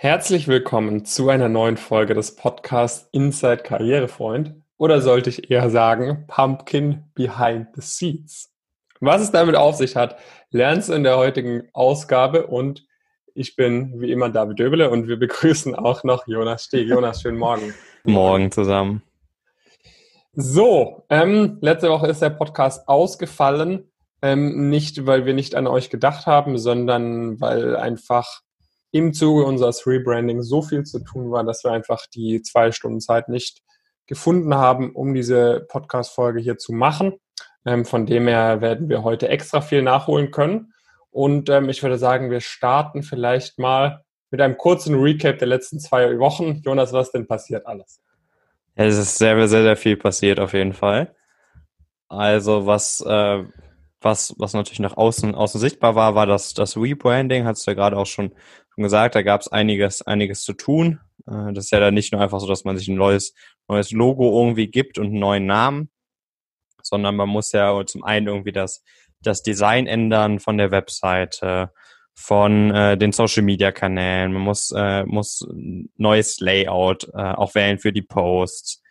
Herzlich willkommen zu einer neuen Folge des Podcasts Inside Karrierefreund oder sollte ich eher sagen Pumpkin Behind the Seats. Was es damit auf sich hat, lernst du in der heutigen Ausgabe und ich bin wie immer David Döbele und wir begrüßen auch noch Jonas Steg. Jonas, schönen Morgen. Morgen zusammen. So, ähm, letzte Woche ist der Podcast ausgefallen. Ähm, nicht, weil wir nicht an euch gedacht haben, sondern weil einfach im Zuge unseres Rebranding so viel zu tun war, dass wir einfach die zwei Stunden Zeit nicht gefunden haben, um diese Podcast-Folge hier zu machen. Ähm, von dem her werden wir heute extra viel nachholen können. Und ähm, ich würde sagen, wir starten vielleicht mal mit einem kurzen Recap der letzten zwei Wochen. Jonas, was denn passiert alles? Es ist sehr, sehr, sehr viel passiert auf jeden Fall. Also was, äh, was, was natürlich nach außen, außen sichtbar war, war das, das Rebranding, hast du ja gerade auch schon schon gesagt, da gab es einiges, einiges zu tun. Äh, das ist ja dann nicht nur einfach so, dass man sich ein neues, neues Logo irgendwie gibt und einen neuen Namen, sondern man muss ja zum einen irgendwie das, das Design ändern von der Webseite, von äh, den Social Media Kanälen, man muss, äh, muss neues Layout äh, auch wählen für die Posts.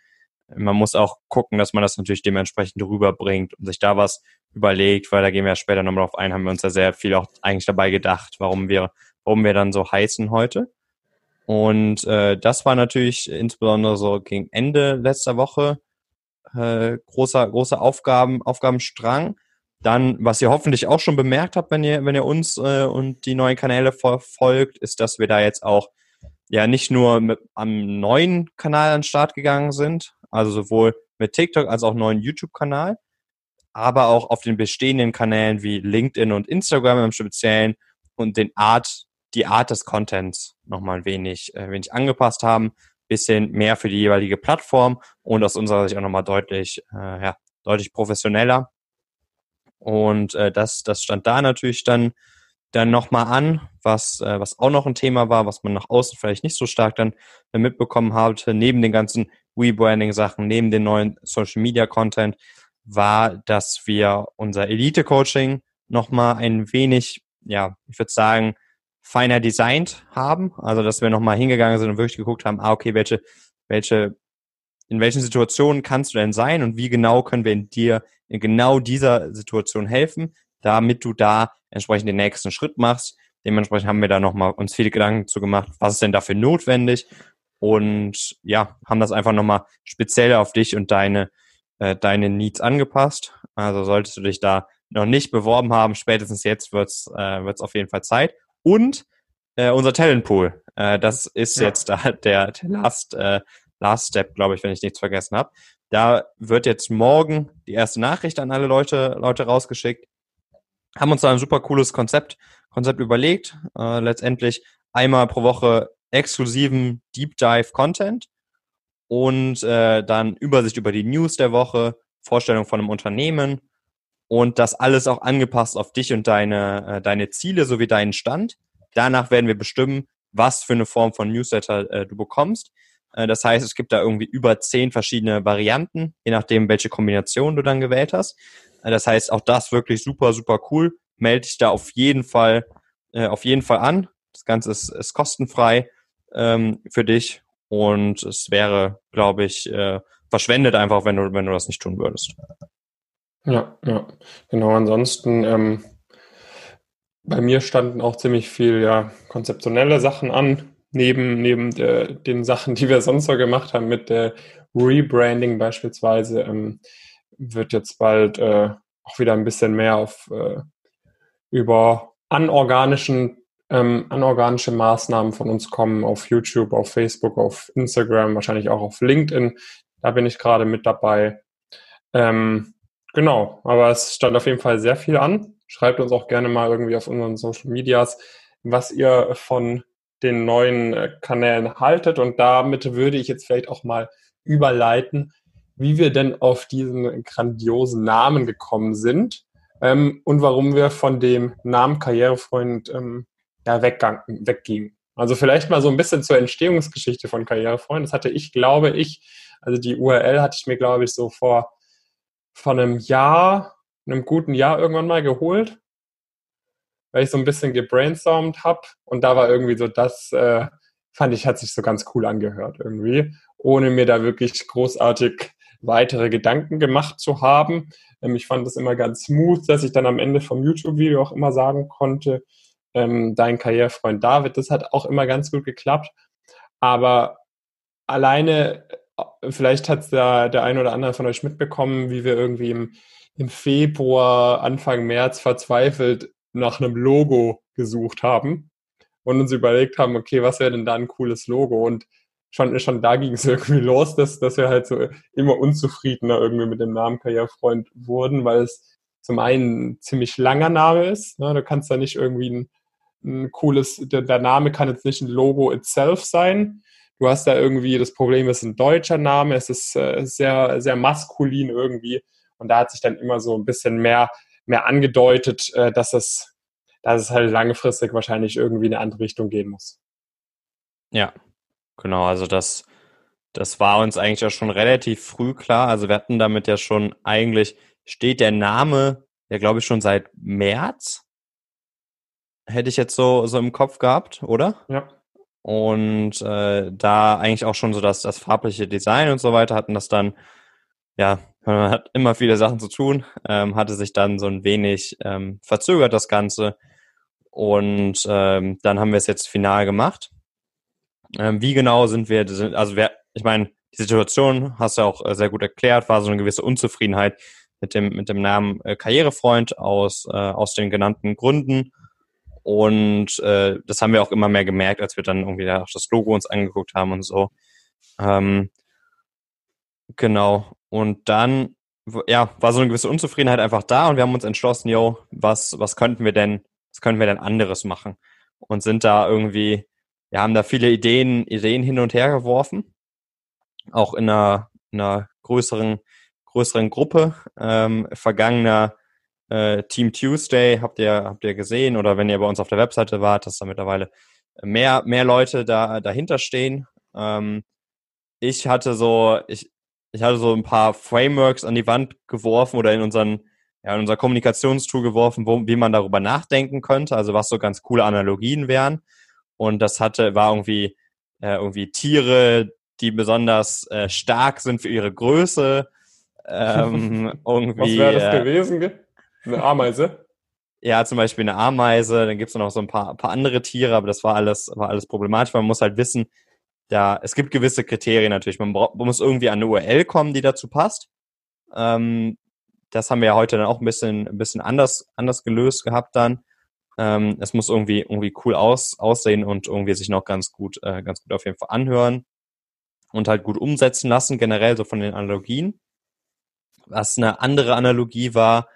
Man muss auch gucken, dass man das natürlich dementsprechend rüberbringt und sich da was überlegt, weil da gehen wir ja später nochmal drauf ein, haben wir uns ja sehr viel auch eigentlich dabei gedacht, warum wir warum wir dann so heißen heute. Und äh, das war natürlich insbesondere so gegen Ende letzter Woche äh, großer großer Aufgaben Aufgabenstrang. Dann, was ihr hoffentlich auch schon bemerkt habt, wenn ihr wenn ihr uns äh, und die neuen Kanäle verfolgt, ist, dass wir da jetzt auch ja nicht nur mit am neuen Kanal an den Start gegangen sind, also sowohl mit TikTok als auch neuen YouTube-Kanal, aber auch auf den bestehenden Kanälen wie LinkedIn und Instagram im Speziellen und den Art die Art des Contents nochmal ein wenig, äh, wenig angepasst haben, bisschen mehr für die jeweilige Plattform und aus unserer Sicht auch nochmal deutlich, äh, ja, deutlich professioneller. Und äh, das, das stand da natürlich dann, dann nochmal an, was, äh, was auch noch ein Thema war, was man nach außen vielleicht nicht so stark dann mitbekommen hatte, neben den ganzen Rebranding-Sachen, neben den neuen Social-Media-Content, war, dass wir unser Elite-Coaching nochmal ein wenig, ja, ich würde sagen, feiner designt haben. Also, dass wir nochmal hingegangen sind und wirklich geguckt haben, ah, okay, welche, welche, in welchen Situationen kannst du denn sein und wie genau können wir in dir in genau dieser Situation helfen, damit du da entsprechend den nächsten Schritt machst. Dementsprechend haben wir da nochmal uns viele Gedanken zu gemacht, was ist denn dafür notwendig und ja, haben das einfach nochmal speziell auf dich und deine, äh, deine Needs angepasst. Also solltest du dich da noch nicht beworben haben, spätestens jetzt wird's äh, wird's auf jeden Fall Zeit. Und äh, unser Talentpool. Äh, das ist ja. jetzt da der, der Last, äh, Last Step, glaube ich, wenn ich nichts vergessen habe. Da wird jetzt morgen die erste Nachricht an alle Leute, Leute rausgeschickt. Haben uns da ein super cooles Konzept, Konzept überlegt. Äh, letztendlich einmal pro Woche exklusiven Deep Dive Content und äh, dann Übersicht über die News der Woche, Vorstellung von einem Unternehmen, und das alles auch angepasst auf dich und deine, äh, deine Ziele sowie deinen Stand. Danach werden wir bestimmen, was für eine Form von Newsletter äh, du bekommst. Äh, das heißt, es gibt da irgendwie über zehn verschiedene Varianten, je nachdem, welche Kombination du dann gewählt hast. Äh, das heißt, auch das wirklich super, super cool. Melde dich da auf jeden Fall, äh, auf jeden Fall an. Das Ganze ist, ist kostenfrei ähm, für dich und es wäre, glaube ich, äh, verschwendet einfach, wenn du, wenn du das nicht tun würdest. Ja, ja, genau. Ansonsten, ähm, bei mir standen auch ziemlich viel ja, konzeptionelle Sachen an, neben, neben der, den Sachen, die wir sonst so gemacht haben, mit der Rebranding beispielsweise, ähm, wird jetzt bald äh, auch wieder ein bisschen mehr auf äh, über anorganischen ähm, anorganische Maßnahmen von uns kommen auf YouTube, auf Facebook, auf Instagram, wahrscheinlich auch auf LinkedIn. Da bin ich gerade mit dabei. Ähm, Genau, aber es stand auf jeden Fall sehr viel an. Schreibt uns auch gerne mal irgendwie auf unseren Social Medias, was ihr von den neuen äh, Kanälen haltet. Und damit würde ich jetzt vielleicht auch mal überleiten, wie wir denn auf diesen grandiosen Namen gekommen sind ähm, und warum wir von dem Namen Karrierefreund ähm, ja, weggingen. Also vielleicht mal so ein bisschen zur Entstehungsgeschichte von Karrierefreund. Das hatte ich, glaube ich, also die URL hatte ich mir, glaube ich, so vor von einem Jahr, einem guten Jahr irgendwann mal geholt, weil ich so ein bisschen gebrainstormt habe und da war irgendwie so das, äh, fand ich, hat sich so ganz cool angehört irgendwie, ohne mir da wirklich großartig weitere Gedanken gemacht zu haben. Ähm, ich fand das immer ganz smooth, dass ich dann am Ende vom YouTube-Video auch immer sagen konnte, ähm, dein Karrierefreund David, das hat auch immer ganz gut geklappt. Aber alleine, vielleicht hat da der ein oder andere von euch mitbekommen, wie wir irgendwie im, im Februar, Anfang März verzweifelt nach einem Logo gesucht haben und uns überlegt haben, okay, was wäre denn da ein cooles Logo? Und schon, schon da ging es irgendwie los, dass, dass wir halt so immer unzufriedener irgendwie mit dem Namen Karrierefreund wurden, weil es zum einen ein ziemlich langer Name ist. Ne? Du kannst da nicht irgendwie ein, ein cooles, der, der, Name kann jetzt nicht ein Logo itself sein. Du hast da irgendwie das Problem, es ist ein deutscher Name, es ist äh, sehr, sehr maskulin irgendwie. Und da hat sich dann immer so ein bisschen mehr, mehr angedeutet, äh, dass es, dass es halt langfristig wahrscheinlich irgendwie in eine andere Richtung gehen muss. Ja, Genau, also das, das war uns eigentlich auch schon relativ früh klar. Also wir hatten damit ja schon eigentlich, steht der Name ja, glaube ich, schon seit März. Hätte ich jetzt so, so im Kopf gehabt, oder? Ja. Und äh, da eigentlich auch schon so das, das farbliche Design und so weiter hatten das dann, ja, man hat immer viele Sachen zu tun, ähm, hatte sich dann so ein wenig ähm, verzögert das Ganze. Und ähm, dann haben wir es jetzt final gemacht. Ähm, wie genau sind wir, also wer, ich meine, die Situation hast du auch äh, sehr gut erklärt, war so eine gewisse Unzufriedenheit mit dem, mit dem Namen äh, Karrierefreund aus, äh, aus den genannten Gründen. Und äh, das haben wir auch immer mehr gemerkt, als wir dann irgendwie auch das Logo uns angeguckt haben und so. Ähm, genau. Und dann, ja, war so eine gewisse Unzufriedenheit einfach da und wir haben uns entschlossen, yo, was, was könnten wir denn, was könnten wir denn anderes machen? Und sind da irgendwie wir haben da viele Ideen, Ideen hin und her geworfen, auch in einer, in einer größeren, größeren Gruppe. Ähm, vergangener äh, Team Tuesday habt ihr, habt ihr gesehen oder wenn ihr bei uns auf der Webseite wart, dass da mittlerweile mehr, mehr Leute da dahinter stehen. Ähm, ich hatte so, ich, ich hatte so ein paar Frameworks an die Wand geworfen oder in unseren, ja, in unser Kommunikationstool geworfen, wo, wie man darüber nachdenken könnte, also was so ganz coole Analogien wären. Und das hatte, war irgendwie, äh, irgendwie Tiere, die besonders äh, stark sind für ihre Größe. Ähm, irgendwie, Was wäre das äh, gewesen? Eine Ameise? Ja, zum Beispiel eine Ameise, dann gibt es noch so ein paar, paar andere Tiere, aber das war alles, war alles problematisch. Man muss halt wissen, da, es gibt gewisse Kriterien natürlich. Man, man muss irgendwie an eine URL kommen, die dazu passt. Ähm, das haben wir ja heute dann auch ein bisschen, ein bisschen anders, anders gelöst gehabt dann. Ähm, es muss irgendwie, irgendwie cool aus, aussehen und irgendwie sich noch ganz gut, äh, ganz gut auf jeden Fall anhören und halt gut umsetzen lassen, generell so von den Analogien. Was eine andere Analogie war,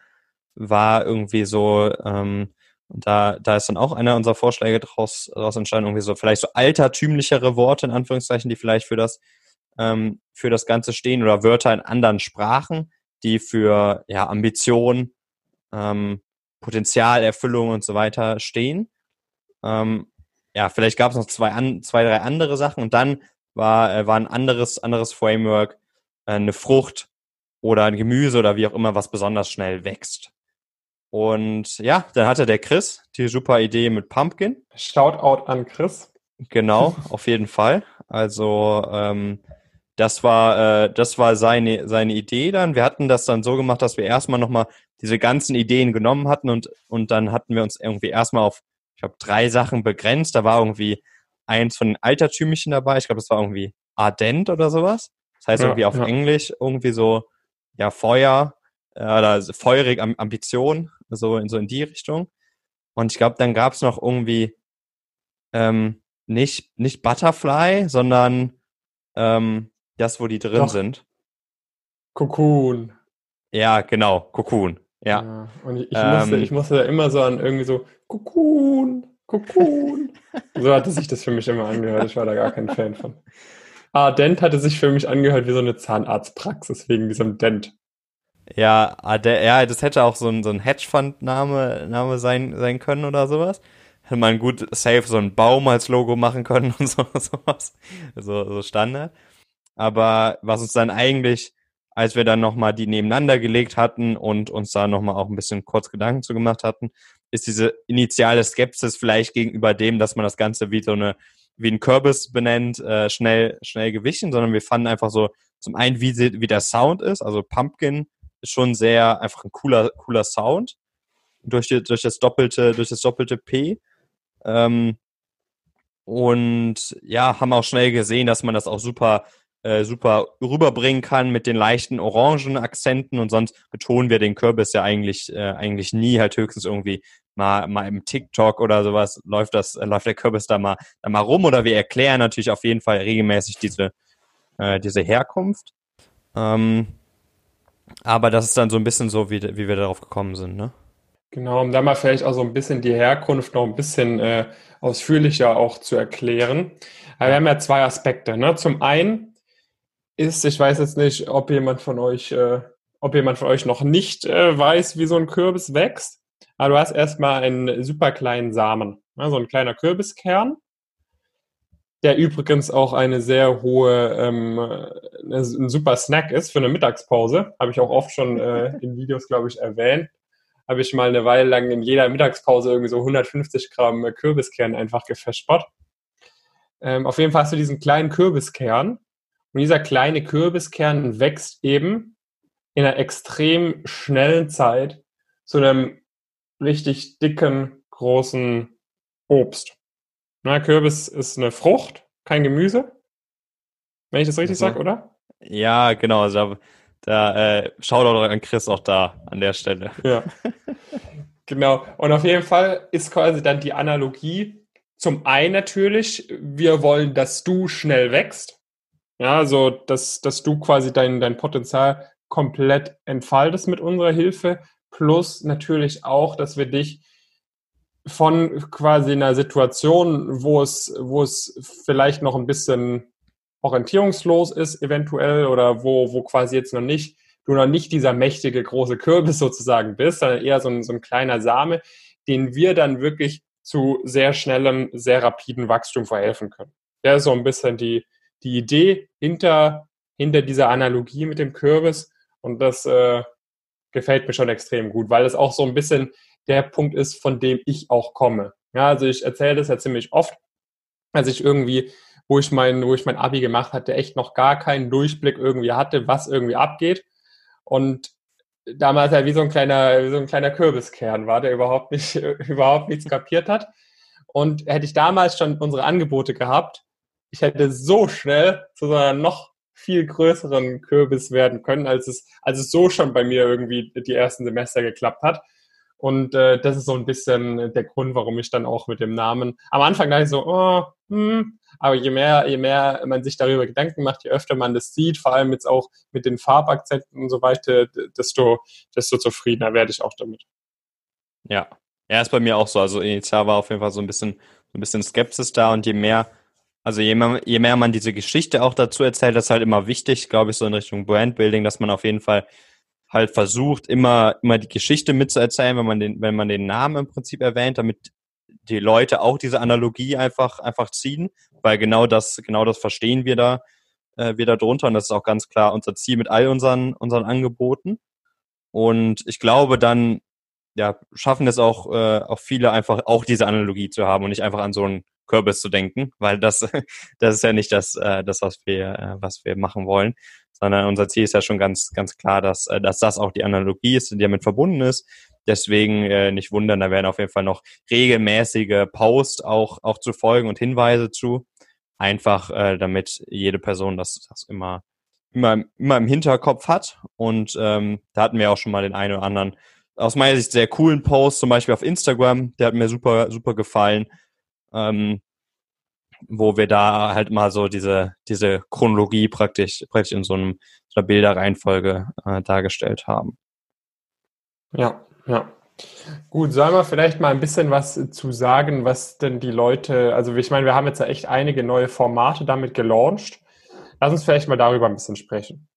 war irgendwie so, ähm, und da, da ist dann auch einer unserer Vorschläge draus, draus entstanden, irgendwie so vielleicht so altertümlichere Worte, in Anführungszeichen, die vielleicht für das, ähm, für das Ganze stehen oder Wörter in anderen Sprachen, die für ja, Ambition, ähm, Potenzialerfüllung und so weiter stehen. Ähm, ja, vielleicht gab es noch zwei, an, zwei, drei andere Sachen und dann war, äh, war ein anderes, anderes Framework, äh, eine Frucht oder ein Gemüse oder wie auch immer, was besonders schnell wächst. Und ja, dann hatte der Chris die super Idee mit Pumpkin. Shoutout an Chris. Genau, auf jeden Fall. Also ähm, das war, äh, das war seine, seine Idee dann. Wir hatten das dann so gemacht, dass wir erstmal nochmal diese ganzen Ideen genommen hatten und, und dann hatten wir uns irgendwie erstmal auf, ich glaube, drei Sachen begrenzt. Da war irgendwie eins von den Altertümlichen dabei. Ich glaube, das war irgendwie ardent oder sowas. Das heißt ja, irgendwie auf ja. Englisch irgendwie so, ja, Feuer äh, oder feurig Ambition, so in, so in die Richtung. Und ich glaube, dann gab es noch irgendwie ähm, nicht, nicht Butterfly, sondern ähm, das, wo die drin Doch. sind. Cocoon. Ja, genau, Cocoon. Ja. ja. und ich, ich ähm, musste, ich musste da immer so an irgendwie so, Cocoon, Cocoon. so hatte sich das für mich immer angehört. Ich war da gar kein Fan von. Ah, Dent hatte sich für mich angehört wie so eine Zahnarztpraxis wegen diesem Dent. Ja, ja, das hätte auch so ein, so ein Hedgefund-Name Name sein, sein können oder sowas. Hätte man gut safe so einen Baum als Logo machen können und so, sowas. So, so Standard. Aber was uns dann eigentlich als wir dann nochmal die nebeneinander gelegt hatten und uns da nochmal auch ein bisschen kurz Gedanken zu gemacht hatten, ist diese initiale Skepsis vielleicht gegenüber dem, dass man das Ganze wie so eine, wie ein Kürbis benennt, äh, schnell, schnell gewichen, sondern wir fanden einfach so zum einen, wie, sie, wie der Sound ist. Also Pumpkin ist schon sehr einfach ein cooler, cooler Sound. Durch, die, durch das doppelte, durch das doppelte P. Ähm, und ja, haben auch schnell gesehen, dass man das auch super äh, super rüberbringen kann mit den leichten orangen Akzenten und sonst betonen wir den Kürbis ja eigentlich äh, eigentlich nie. Halt höchstens irgendwie mal mal im TikTok oder sowas läuft das äh, läuft der Kürbis da mal da mal rum. Oder wir erklären natürlich auf jeden Fall regelmäßig diese äh, diese Herkunft. Ähm, aber das ist dann so ein bisschen so wie wie wir darauf gekommen sind ne genau um da mal vielleicht auch so ein bisschen die Herkunft noch ein bisschen äh, ausführlicher auch zu erklären aber wir haben ja zwei Aspekte ne zum einen ist. Ich weiß jetzt nicht, ob jemand von euch, äh, ob jemand von euch noch nicht äh, weiß, wie so ein Kürbis wächst. Aber du hast erstmal einen super kleinen Samen, ne? so ein kleiner Kürbiskern, der übrigens auch eine sehr hohe, ähm, ein super Snack ist für eine Mittagspause. Habe ich auch oft schon äh, in Videos, glaube ich, erwähnt. Habe ich mal eine Weile lang in jeder Mittagspause irgendwie so 150 Gramm Kürbiskern einfach gefespert. Ähm, auf jeden Fall hast du diesen kleinen Kürbiskern und dieser kleine Kürbiskern wächst eben in einer extrem schnellen Zeit zu einem richtig dicken, großen Obst. Na, Kürbis ist eine Frucht, kein Gemüse. Wenn ich das richtig also, sage, oder? Ja, genau. Also da, da äh, doch an Chris auch da an der Stelle. Ja. genau. Und auf jeden Fall ist quasi dann die Analogie zum einen natürlich, wir wollen, dass du schnell wächst. Ja, also dass, dass du quasi dein, dein Potenzial komplett entfaltest mit unserer Hilfe, plus natürlich auch, dass wir dich von quasi einer Situation, wo es, wo es vielleicht noch ein bisschen orientierungslos ist, eventuell, oder wo, wo quasi jetzt noch nicht, du noch nicht dieser mächtige große Kürbis sozusagen bist, sondern eher so ein, so ein kleiner Same, den wir dann wirklich zu sehr schnellem, sehr rapiden Wachstum verhelfen können. Der ist so ein bisschen die, die Idee hinter, hinter dieser Analogie mit dem Kürbis. Und das äh, gefällt mir schon extrem gut, weil es auch so ein bisschen der Punkt ist, von dem ich auch komme. Ja, also ich erzähle das ja ziemlich oft, als ich irgendwie, wo ich mein, wo ich mein Abi gemacht hatte, echt noch gar keinen Durchblick irgendwie hatte, was irgendwie abgeht. Und damals ja wie so ein kleiner, wie so ein kleiner Kürbiskern war, der überhaupt nicht, überhaupt nichts kapiert hat. Und hätte ich damals schon unsere Angebote gehabt, ich hätte so schnell zu so einer noch viel größeren Kürbis werden können, als es, als es so schon bei mir irgendwie die ersten Semester geklappt hat. Und äh, das ist so ein bisschen der Grund, warum ich dann auch mit dem Namen am Anfang dachte ich so, oh, hm, aber je mehr, je mehr man sich darüber Gedanken macht, je öfter man das sieht, vor allem jetzt auch mit den Farbakzenten und so weiter, desto, desto zufriedener werde ich auch damit. Ja, ja, ist bei mir auch so. Also initial war auf jeden Fall so ein bisschen, so ein bisschen Skepsis da und je mehr also je mehr, je mehr man diese Geschichte auch dazu erzählt, das ist halt immer wichtig, glaube ich, so in Richtung Brandbuilding, dass man auf jeden Fall halt versucht, immer, immer die Geschichte mitzuerzählen, wenn man den, wenn man den Namen im Prinzip erwähnt, damit die Leute auch diese Analogie einfach, einfach ziehen, weil genau das, genau das verstehen wir da, äh, wir da drunter und das ist auch ganz klar unser Ziel mit all unseren, unseren Angeboten. Und ich glaube, dann, ja, schaffen es auch, äh, auch viele einfach auch diese Analogie zu haben und nicht einfach an so ein Kürbis zu denken, weil das, das ist ja nicht das, äh, das was wir, äh, was wir machen wollen, sondern unser Ziel ist ja schon ganz, ganz klar, dass, äh, dass das auch die Analogie ist, die damit verbunden ist. Deswegen äh, nicht wundern, da werden auf jeden Fall noch regelmäßige Posts auch, auch zu folgen und Hinweise zu. Einfach, äh, damit jede Person das, das immer, immer, immer im Hinterkopf hat. Und ähm, da hatten wir auch schon mal den einen oder anderen aus meiner Sicht sehr coolen Post, zum Beispiel auf Instagram. Der hat mir super, super gefallen ähm, wo wir da halt mal so diese, diese Chronologie praktisch, praktisch in so, einem, so einer Bilderreihenfolge äh, dargestellt haben. Ja, ja. Gut, sollen wir vielleicht mal ein bisschen was zu sagen, was denn die Leute, also ich meine, wir haben jetzt ja echt einige neue Formate damit gelauncht. Lass uns vielleicht mal darüber ein bisschen sprechen.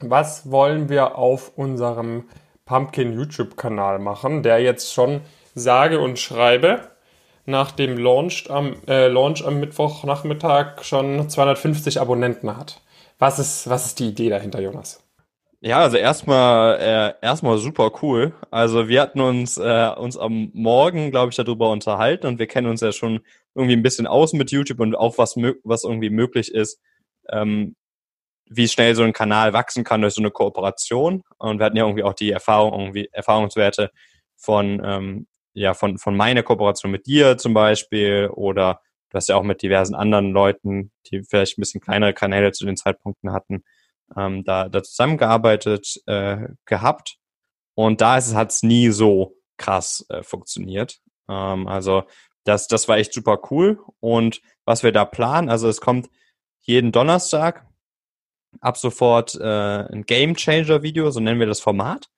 Was wollen wir auf unserem Pumpkin YouTube-Kanal machen, der jetzt schon sage und schreibe nach dem Launch am, äh, Launch am Mittwochnachmittag schon 250 Abonnenten hat. Was ist, was ist die Idee dahinter, Jonas? Ja, also erstmal äh, erstmal super cool. Also wir hatten uns äh, uns am Morgen, glaube ich, darüber unterhalten und wir kennen uns ja schon irgendwie ein bisschen aus mit YouTube und auch was was irgendwie möglich ist, ähm, wie schnell so ein Kanal wachsen kann durch so eine Kooperation. Und wir hatten ja irgendwie auch die Erfahrung irgendwie Erfahrungswerte von ähm, ja von von meiner Kooperation mit dir zum Beispiel oder du hast ja auch mit diversen anderen Leuten, die vielleicht ein bisschen kleinere Kanäle zu den Zeitpunkten hatten ähm, da, da zusammengearbeitet äh, gehabt und da hat es nie so krass äh, funktioniert. Ähm, also das, das war echt super cool und was wir da planen, also es kommt jeden Donnerstag ab sofort äh, ein Game Changer Video, so nennen wir das Format.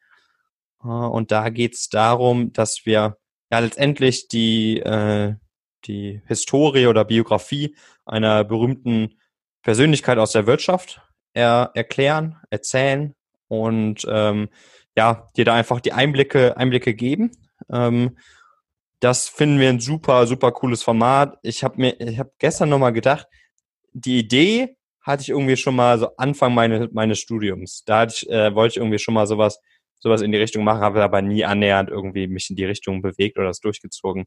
Äh, und da geht's darum, dass wir ja letztendlich die, äh, die Historie oder Biografie einer berühmten Persönlichkeit aus der Wirtschaft er, erklären, erzählen und ähm, ja, dir da einfach die Einblicke, Einblicke geben. Ähm, das finden wir ein super, super cooles Format. Ich habe mir, ich habe gestern nochmal gedacht, die Idee hatte ich irgendwie schon mal so Anfang meine, meines Studiums. Da hatte ich, äh, wollte ich irgendwie schon mal sowas, sowas in die Richtung machen, habe aber nie annähernd irgendwie mich in die Richtung bewegt oder das durchgezogen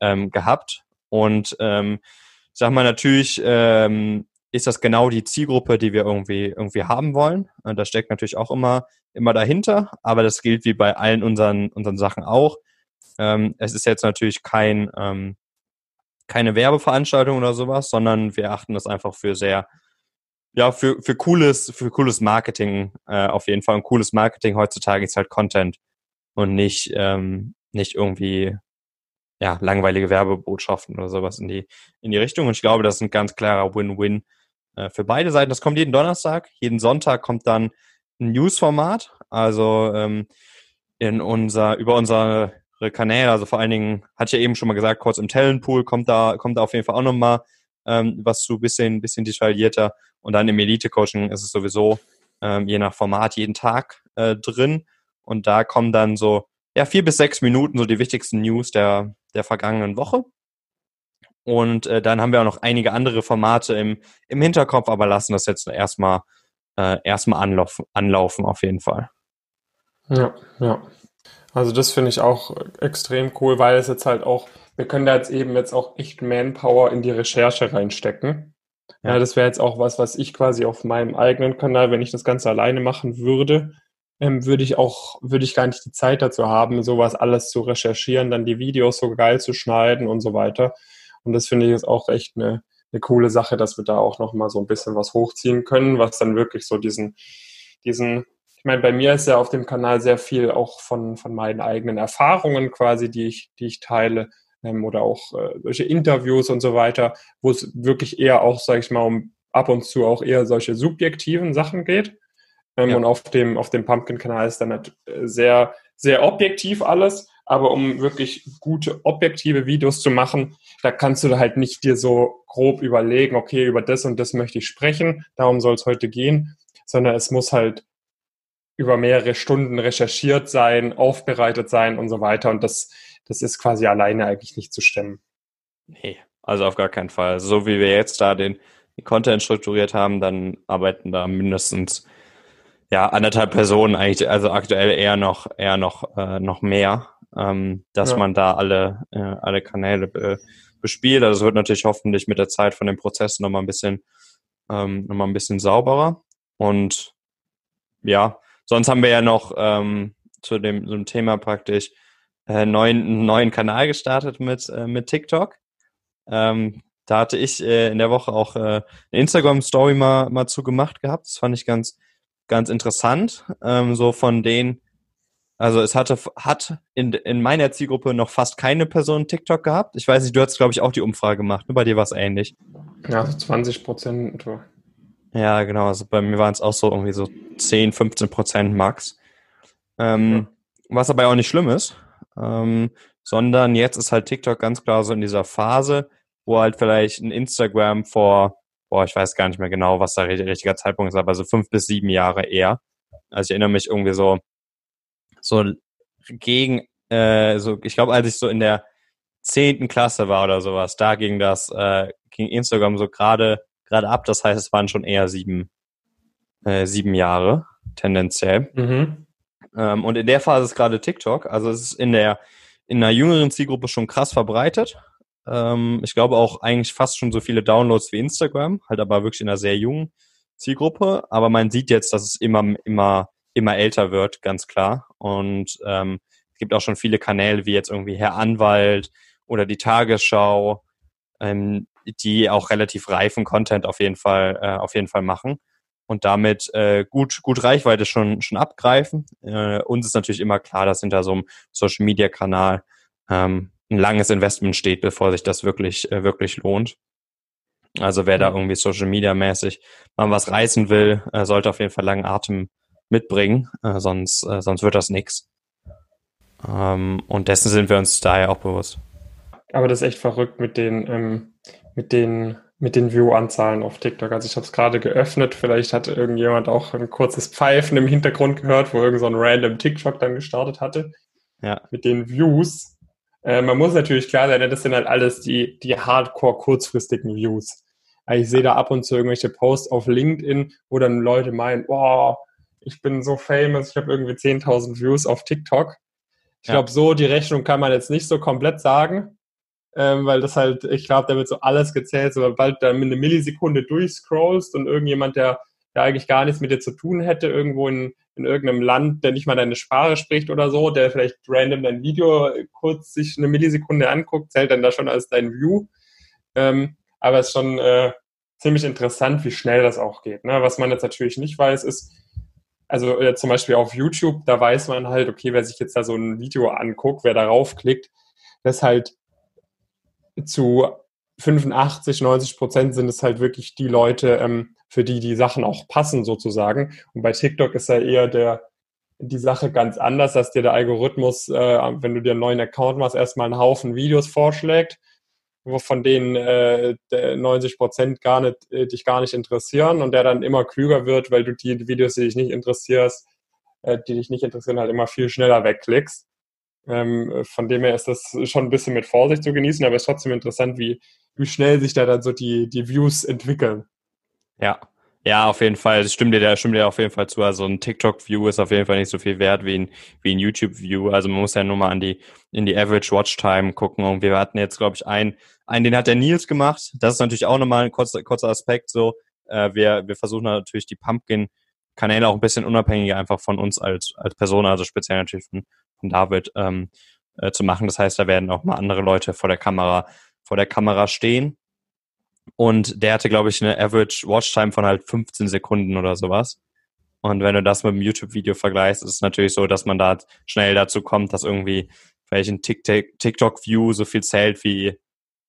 ähm, gehabt. Und ähm, sag mal natürlich, ähm, ist das genau die Zielgruppe, die wir irgendwie, irgendwie haben wollen. Und das steckt natürlich auch immer, immer dahinter, aber das gilt wie bei allen unseren, unseren Sachen auch. Ähm, es ist jetzt natürlich kein, ähm, keine Werbeveranstaltung oder sowas, sondern wir achten das einfach für sehr, ja, für, für cooles, für cooles Marketing äh, auf jeden Fall. Und cooles Marketing heutzutage ist halt Content und nicht, ähm, nicht irgendwie ja, langweilige Werbebotschaften oder sowas in die, in die Richtung. Und ich glaube, das ist ein ganz klarer Win-Win äh, für beide Seiten. Das kommt jeden Donnerstag. Jeden Sonntag kommt dann ein News-Format. Also ähm, in unser, über unsere Kanäle, also vor allen Dingen, hatte ich ja eben schon mal gesagt, kurz im Talentpool kommt da, kommt da auf jeden Fall auch nochmal ähm, was zu bisschen, bisschen detaillierter. Und dann im Elite-Coaching ist es sowieso ähm, je nach Format jeden Tag äh, drin. Und da kommen dann so ja, vier bis sechs Minuten so die wichtigsten News der, der vergangenen Woche. Und äh, dann haben wir auch noch einige andere Formate im, im Hinterkopf, aber lassen das jetzt erstmal äh, erstmal anlaufen, anlaufen auf jeden Fall. Ja, ja. Also das finde ich auch extrem cool, weil es jetzt halt auch, wir können da jetzt eben jetzt auch echt Manpower in die Recherche reinstecken. Ja, das wäre jetzt auch was, was ich quasi auf meinem eigenen Kanal, wenn ich das Ganze alleine machen würde, ähm, würde ich auch, würde ich gar nicht die Zeit dazu haben, sowas alles zu recherchieren, dann die Videos so geil zu schneiden und so weiter. Und das finde ich jetzt auch echt eine, eine coole Sache, dass wir da auch nochmal so ein bisschen was hochziehen können, was dann wirklich so diesen, diesen, ich meine, bei mir ist ja auf dem Kanal sehr viel auch von, von meinen eigenen Erfahrungen quasi, die ich, die ich teile, ähm, oder auch äh, solche Interviews und so weiter, wo es wirklich eher auch, sage ich mal, um ab und zu auch eher solche subjektiven Sachen geht. Ähm, ja. Und auf dem, auf dem Pumpkin-Kanal ist dann halt äh, sehr, sehr objektiv alles. Aber um wirklich gute, objektive Videos zu machen, da kannst du halt nicht dir so grob überlegen, okay, über das und das möchte ich sprechen, darum soll es heute gehen, sondern es muss halt über mehrere Stunden recherchiert sein, aufbereitet sein und so weiter. Und das, das ist quasi alleine eigentlich nicht zu stemmen. Nee, also auf gar keinen Fall. So wie wir jetzt da den, den Content strukturiert haben, dann arbeiten da mindestens ja, anderthalb Personen eigentlich, also aktuell eher noch, eher noch, äh, noch mehr, ähm, dass ja. man da alle, äh, alle Kanäle be bespielt. Also es wird natürlich hoffentlich mit der Zeit von dem Prozess nochmal ein bisschen, ähm, nochmal ein bisschen sauberer. Und ja, sonst haben wir ja noch ähm, zu dem, dem Thema praktisch äh, neuen, neuen Kanal gestartet mit, äh, mit TikTok. Ähm, da hatte ich äh, in der Woche auch äh, eine Instagram-Story mal, mal zu gemacht gehabt. Das fand ich ganz, ganz interessant. Ähm, so von denen, also es hatte, hat in, in meiner Zielgruppe noch fast keine Person TikTok gehabt. Ich weiß nicht, du hast, glaube ich, auch die Umfrage gemacht. Nur bei dir war es ähnlich. Ja, so 20 Prozent. Ja, genau. Also bei mir waren es auch so irgendwie so 10, 15 Prozent max. Ähm, ja. Was aber auch nicht schlimm ist, ähm, sondern jetzt ist halt TikTok ganz klar so in dieser Phase, wo halt vielleicht ein Instagram vor boah, ich weiß gar nicht mehr genau, was da richtiger Zeitpunkt ist, aber so fünf bis sieben Jahre eher. Also ich erinnere mich irgendwie so, so gegen, äh, so, ich glaube, als ich so in der zehnten Klasse war oder sowas, da ging das, äh, ging Instagram so gerade, gerade ab. Das heißt, es waren schon eher sieben, äh, sieben Jahre, tendenziell. Mhm. Ähm, und in der Phase ist gerade TikTok, also es ist in der in einer jüngeren Zielgruppe schon krass verbreitet. Ähm, ich glaube auch eigentlich fast schon so viele Downloads wie Instagram, halt aber wirklich in einer sehr jungen Zielgruppe. Aber man sieht jetzt, dass es immer, immer, immer älter wird, ganz klar. Und ähm, es gibt auch schon viele Kanäle wie jetzt irgendwie Herr Anwalt oder die Tagesschau, ähm, die auch relativ reifen Content auf jeden Fall, äh, auf jeden Fall machen und damit äh, gut, gut Reichweite schon, schon abgreifen. Äh, uns ist natürlich immer klar, dass hinter so einem Social Media Kanal ähm, ein langes Investment steht, bevor sich das wirklich, äh, wirklich lohnt. Also wer da irgendwie Social Media mäßig mal was reißen will, äh, sollte auf jeden Fall langen Atem mitbringen, äh, sonst, äh, sonst wird das nix. Ähm, und dessen sind wir uns daher auch bewusst. Aber das ist echt verrückt mit den, ähm, mit den mit den View-Anzahlen auf TikTok. Also ich habe es gerade geöffnet, vielleicht hat irgendjemand auch ein kurzes Pfeifen im Hintergrund gehört, wo irgend so ein random TikTok dann gestartet hatte. Ja. Mit den Views. Äh, man muss natürlich klar sein, das sind halt alles die, die hardcore kurzfristigen Views. Also ich sehe da ab und zu irgendwelche Posts auf LinkedIn, wo dann Leute meinen, boah, ich bin so famous, ich habe irgendwie 10.000 Views auf TikTok. Ich ja. glaube, so die Rechnung kann man jetzt nicht so komplett sagen ähm, weil das halt, ich glaube, da wird so alles gezählt, sobald du dann eine Millisekunde durchscrollst und irgendjemand, der, der eigentlich gar nichts mit dir zu tun hätte, irgendwo in, in irgendeinem Land, der nicht mal deine Sprache spricht oder so, der vielleicht random dein Video kurz sich eine Millisekunde anguckt, zählt dann da schon als dein View. Ähm, aber es ist schon äh, ziemlich interessant, wie schnell das auch geht. Ne? Was man jetzt natürlich nicht weiß, ist, also äh, zum Beispiel auf YouTube, da weiß man halt, okay, wer sich jetzt da so ein Video anguckt, wer darauf klickt, das halt zu 85, 90 Prozent sind es halt wirklich die Leute, ähm, für die die Sachen auch passen sozusagen. Und bei TikTok ist ja eher der, die Sache ganz anders, dass dir der Algorithmus, äh, wenn du dir einen neuen Account machst, erstmal einen Haufen Videos vorschlägt, von denen äh, 90 Prozent gar nicht, äh, dich gar nicht interessieren und der dann immer klüger wird, weil du die Videos, die dich nicht interessierst, äh, die dich nicht interessieren, halt immer viel schneller wegklickst. Ähm, von dem her ist das schon ein bisschen mit Vorsicht zu genießen, aber es ist trotzdem interessant, wie, wie schnell sich da dann so die, die Views entwickeln. Ja. Ja, auf jeden Fall. Das stimmt dir, da stimmt dir auf jeden Fall zu. Also ein TikTok-View ist auf jeden Fall nicht so viel wert wie ein, wie ein YouTube-View. Also man muss ja nur mal an die, in die Average Watch Time gucken. Und wir hatten jetzt, glaube ich, einen, einen, den hat der Nils gemacht. Das ist natürlich auch nochmal ein kurzer, kurzer Aspekt so. Äh, wir, wir versuchen natürlich die Pumpkin-Kanäle auch ein bisschen unabhängiger einfach von uns als, als Person, also speziell natürlich von, von David ähm, äh, zu machen. Das heißt, da werden auch mal andere Leute vor der Kamera, vor der Kamera stehen. Und der hatte, glaube ich, eine Average Watchtime von halt 15 Sekunden oder sowas. Und wenn du das mit dem YouTube-Video vergleichst, ist es natürlich so, dass man da schnell dazu kommt, dass irgendwie vielleicht ein TikTok-View so viel zählt wie,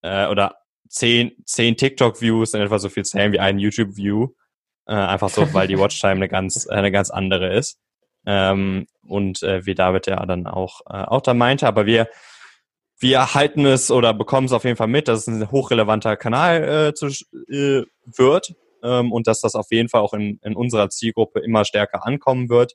äh, oder zehn, zehn TikTok-Views in etwa so viel zählen wie ein YouTube-View. Äh, einfach so, weil die Watchtime eine ganz, eine ganz andere ist. Ähm, und äh, wie David ja dann auch, äh, auch da meinte, aber wir, wir halten es oder bekommen es auf jeden Fall mit, dass es ein hochrelevanter Kanal äh, zu, äh, wird ähm, und dass das auf jeden Fall auch in, in unserer Zielgruppe immer stärker ankommen wird.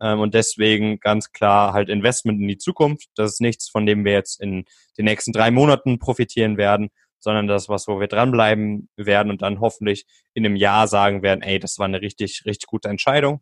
Ähm, und deswegen ganz klar halt Investment in die Zukunft. Das ist nichts, von dem wir jetzt in den nächsten drei Monaten profitieren werden, sondern das was, wo wir dranbleiben werden und dann hoffentlich in einem Jahr sagen werden, ey, das war eine richtig, richtig gute Entscheidung.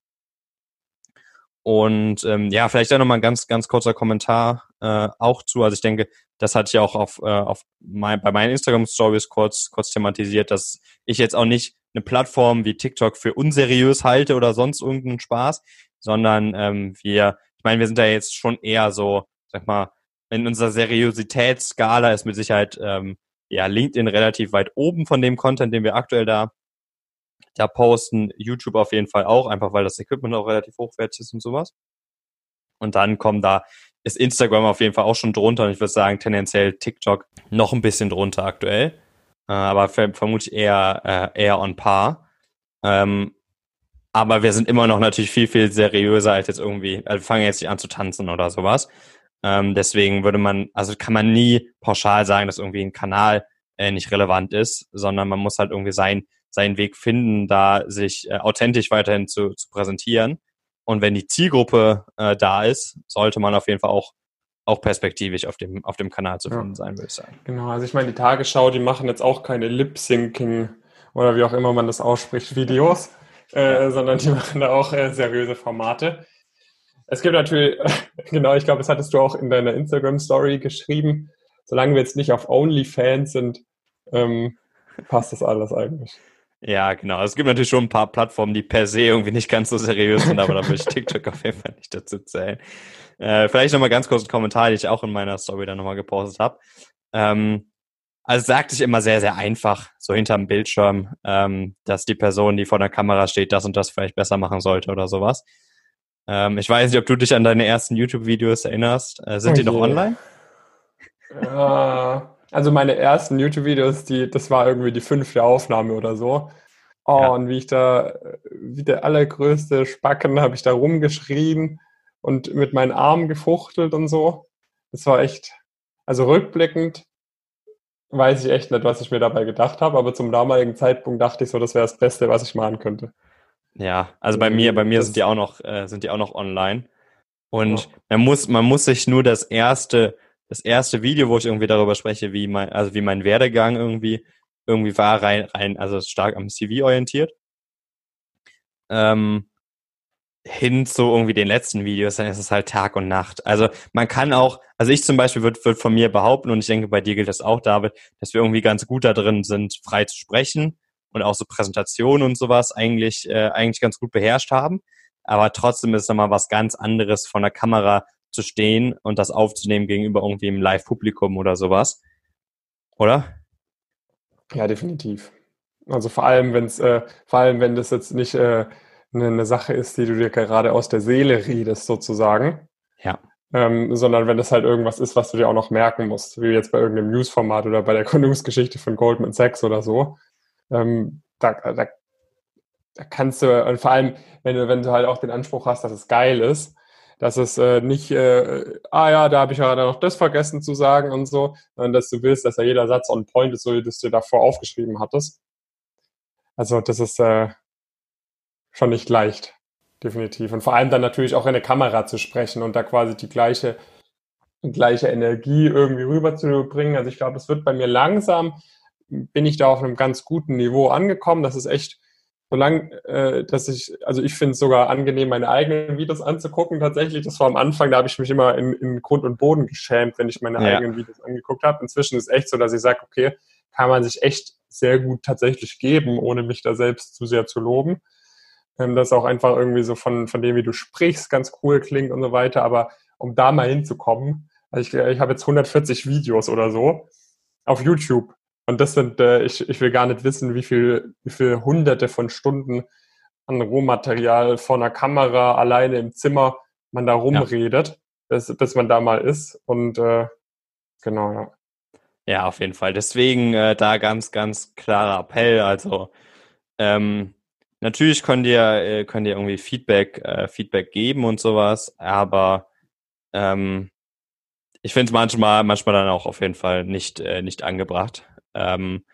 Und ähm, ja, vielleicht auch nochmal ein ganz, ganz kurzer Kommentar äh, auch zu. Also ich denke, das hatte ich auch auf, äh, auf mein, bei meinen Instagram-Stories kurz, kurz thematisiert, dass ich jetzt auch nicht eine Plattform wie TikTok für unseriös halte oder sonst irgendeinen Spaß, sondern ähm, wir, ich meine, wir sind da jetzt schon eher so, sag mal, in unserer Seriositätsskala ist mit Sicherheit ähm, ja LinkedIn relativ weit oben von dem Content, den wir aktuell da da posten YouTube auf jeden Fall auch, einfach weil das Equipment auch relativ hochwertig ist und sowas. Und dann kommen da, ist Instagram auf jeden Fall auch schon drunter und ich würde sagen tendenziell TikTok noch ein bisschen drunter aktuell. Äh, aber vermutlich eher, äh, eher on par. Ähm, aber wir sind immer noch natürlich viel, viel seriöser als jetzt irgendwie, also wir fangen jetzt nicht an zu tanzen oder sowas. Ähm, deswegen würde man, also kann man nie pauschal sagen, dass irgendwie ein Kanal äh, nicht relevant ist, sondern man muss halt irgendwie sein, seinen Weg finden, da sich äh, authentisch weiterhin zu, zu präsentieren. Und wenn die Zielgruppe äh, da ist, sollte man auf jeden Fall auch auch perspektivisch auf dem, auf dem Kanal zu finden ja. sein, würde ich sagen. Genau, also ich meine, die Tagesschau, die machen jetzt auch keine Lip-Syncing oder wie auch immer man das ausspricht, Videos, äh, sondern die machen da auch äh, seriöse Formate. Es gibt natürlich, genau, ich glaube, das hattest du auch in deiner Instagram-Story geschrieben, solange wir jetzt nicht auf OnlyFans sind, ähm, passt das alles eigentlich. Ja, genau. Es gibt natürlich schon ein paar Plattformen, die per se irgendwie nicht ganz so seriös sind, aber da würde ich TikTok auf jeden Fall nicht dazu zählen. Äh, vielleicht nochmal ganz kurz einen Kommentar, den ich auch in meiner Story dann nochmal gepostet habe. Ähm, also sagt sich immer sehr, sehr einfach, so hinterm Bildschirm, ähm, dass die Person, die vor der Kamera steht, das und das vielleicht besser machen sollte oder sowas. Ähm, ich weiß nicht, ob du dich an deine ersten YouTube-Videos erinnerst. Äh, sind okay. die noch online? Ja, also meine ersten YouTube-Videos, die, das war irgendwie die fünfte Aufnahme oder so. Oh, ja. und wie ich da, wie der allergrößte Spacken, habe ich da rumgeschrien und mit meinen Armen gefuchtelt und so. Das war echt, also rückblickend weiß ich echt nicht, was ich mir dabei gedacht habe, aber zum damaligen Zeitpunkt dachte ich so, das wäre das Beste, was ich machen könnte. Ja, also bei mir, bei mir das sind die auch noch, äh, sind die auch noch online. Und ja. man muss, man muss sich nur das erste, das erste Video, wo ich irgendwie darüber spreche, wie mein, also wie mein Werdegang irgendwie, irgendwie war, rein, rein, also stark am CV orientiert. Ähm, hin zu irgendwie den letzten Videos, dann ist es halt Tag und Nacht. Also man kann auch, also ich zum Beispiel würde würd von mir behaupten, und ich denke, bei dir gilt das auch, David, dass wir irgendwie ganz gut da drin sind, frei zu sprechen und auch so Präsentationen und sowas eigentlich, äh, eigentlich ganz gut beherrscht haben. Aber trotzdem ist es nochmal was ganz anderes, von der Kamera zu stehen und das aufzunehmen gegenüber irgendwie im Live-Publikum oder sowas. Oder? Ja, definitiv. Also vor allem, wenn es, äh, vor allem, wenn das jetzt nicht äh, eine Sache ist, die du dir gerade aus der Seele redest, sozusagen. Ja. Ähm, sondern wenn das halt irgendwas ist, was du dir auch noch merken musst, wie jetzt bei irgendeinem Newsformat oder bei der Gründungsgeschichte von Goldman Sachs oder so. Ähm, da, da, da kannst du, und vor allem, wenn du, wenn du halt auch den Anspruch hast, dass es geil ist, dass es äh, nicht, äh, ah ja, da habe ich ja noch das vergessen zu sagen und so, sondern dass du willst, dass ja jeder Satz on point ist, so wie du es dir davor aufgeschrieben hattest. Also das ist äh, schon nicht leicht, definitiv. Und vor allem dann natürlich auch in der Kamera zu sprechen und da quasi die gleiche, gleiche Energie irgendwie rüberzubringen. Also ich glaube, es wird bei mir langsam, bin ich da auf einem ganz guten Niveau angekommen. Das ist echt, solange, äh, dass ich, also ich finde es sogar angenehm, meine eigenen Videos anzugucken. Tatsächlich, das war am Anfang, da habe ich mich immer in, in Grund und Boden geschämt, wenn ich meine ja. eigenen Videos angeguckt habe. Inzwischen ist es echt so, dass ich sage, okay, kann man sich echt sehr gut tatsächlich geben, ohne mich da selbst zu sehr zu loben. Ähm, das auch einfach irgendwie so von, von dem, wie du sprichst, ganz cool klingt und so weiter. Aber um da mal hinzukommen, also ich, ich habe jetzt 140 Videos oder so auf YouTube. Und das sind, äh, ich, ich will gar nicht wissen, wie viel, wie viel hunderte von Stunden an Rohmaterial vor einer Kamera alleine im Zimmer man da rumredet, ja. bis, bis man da mal ist. Und äh, genau, ja. Ja, auf jeden Fall. Deswegen äh, da ganz, ganz klarer Appell. Also ähm, natürlich könnt ihr, äh, könnt ihr irgendwie Feedback, äh, Feedback geben und sowas, aber ähm, ich finde es manchmal, manchmal dann auch auf jeden Fall nicht, äh, nicht angebracht. Ähm,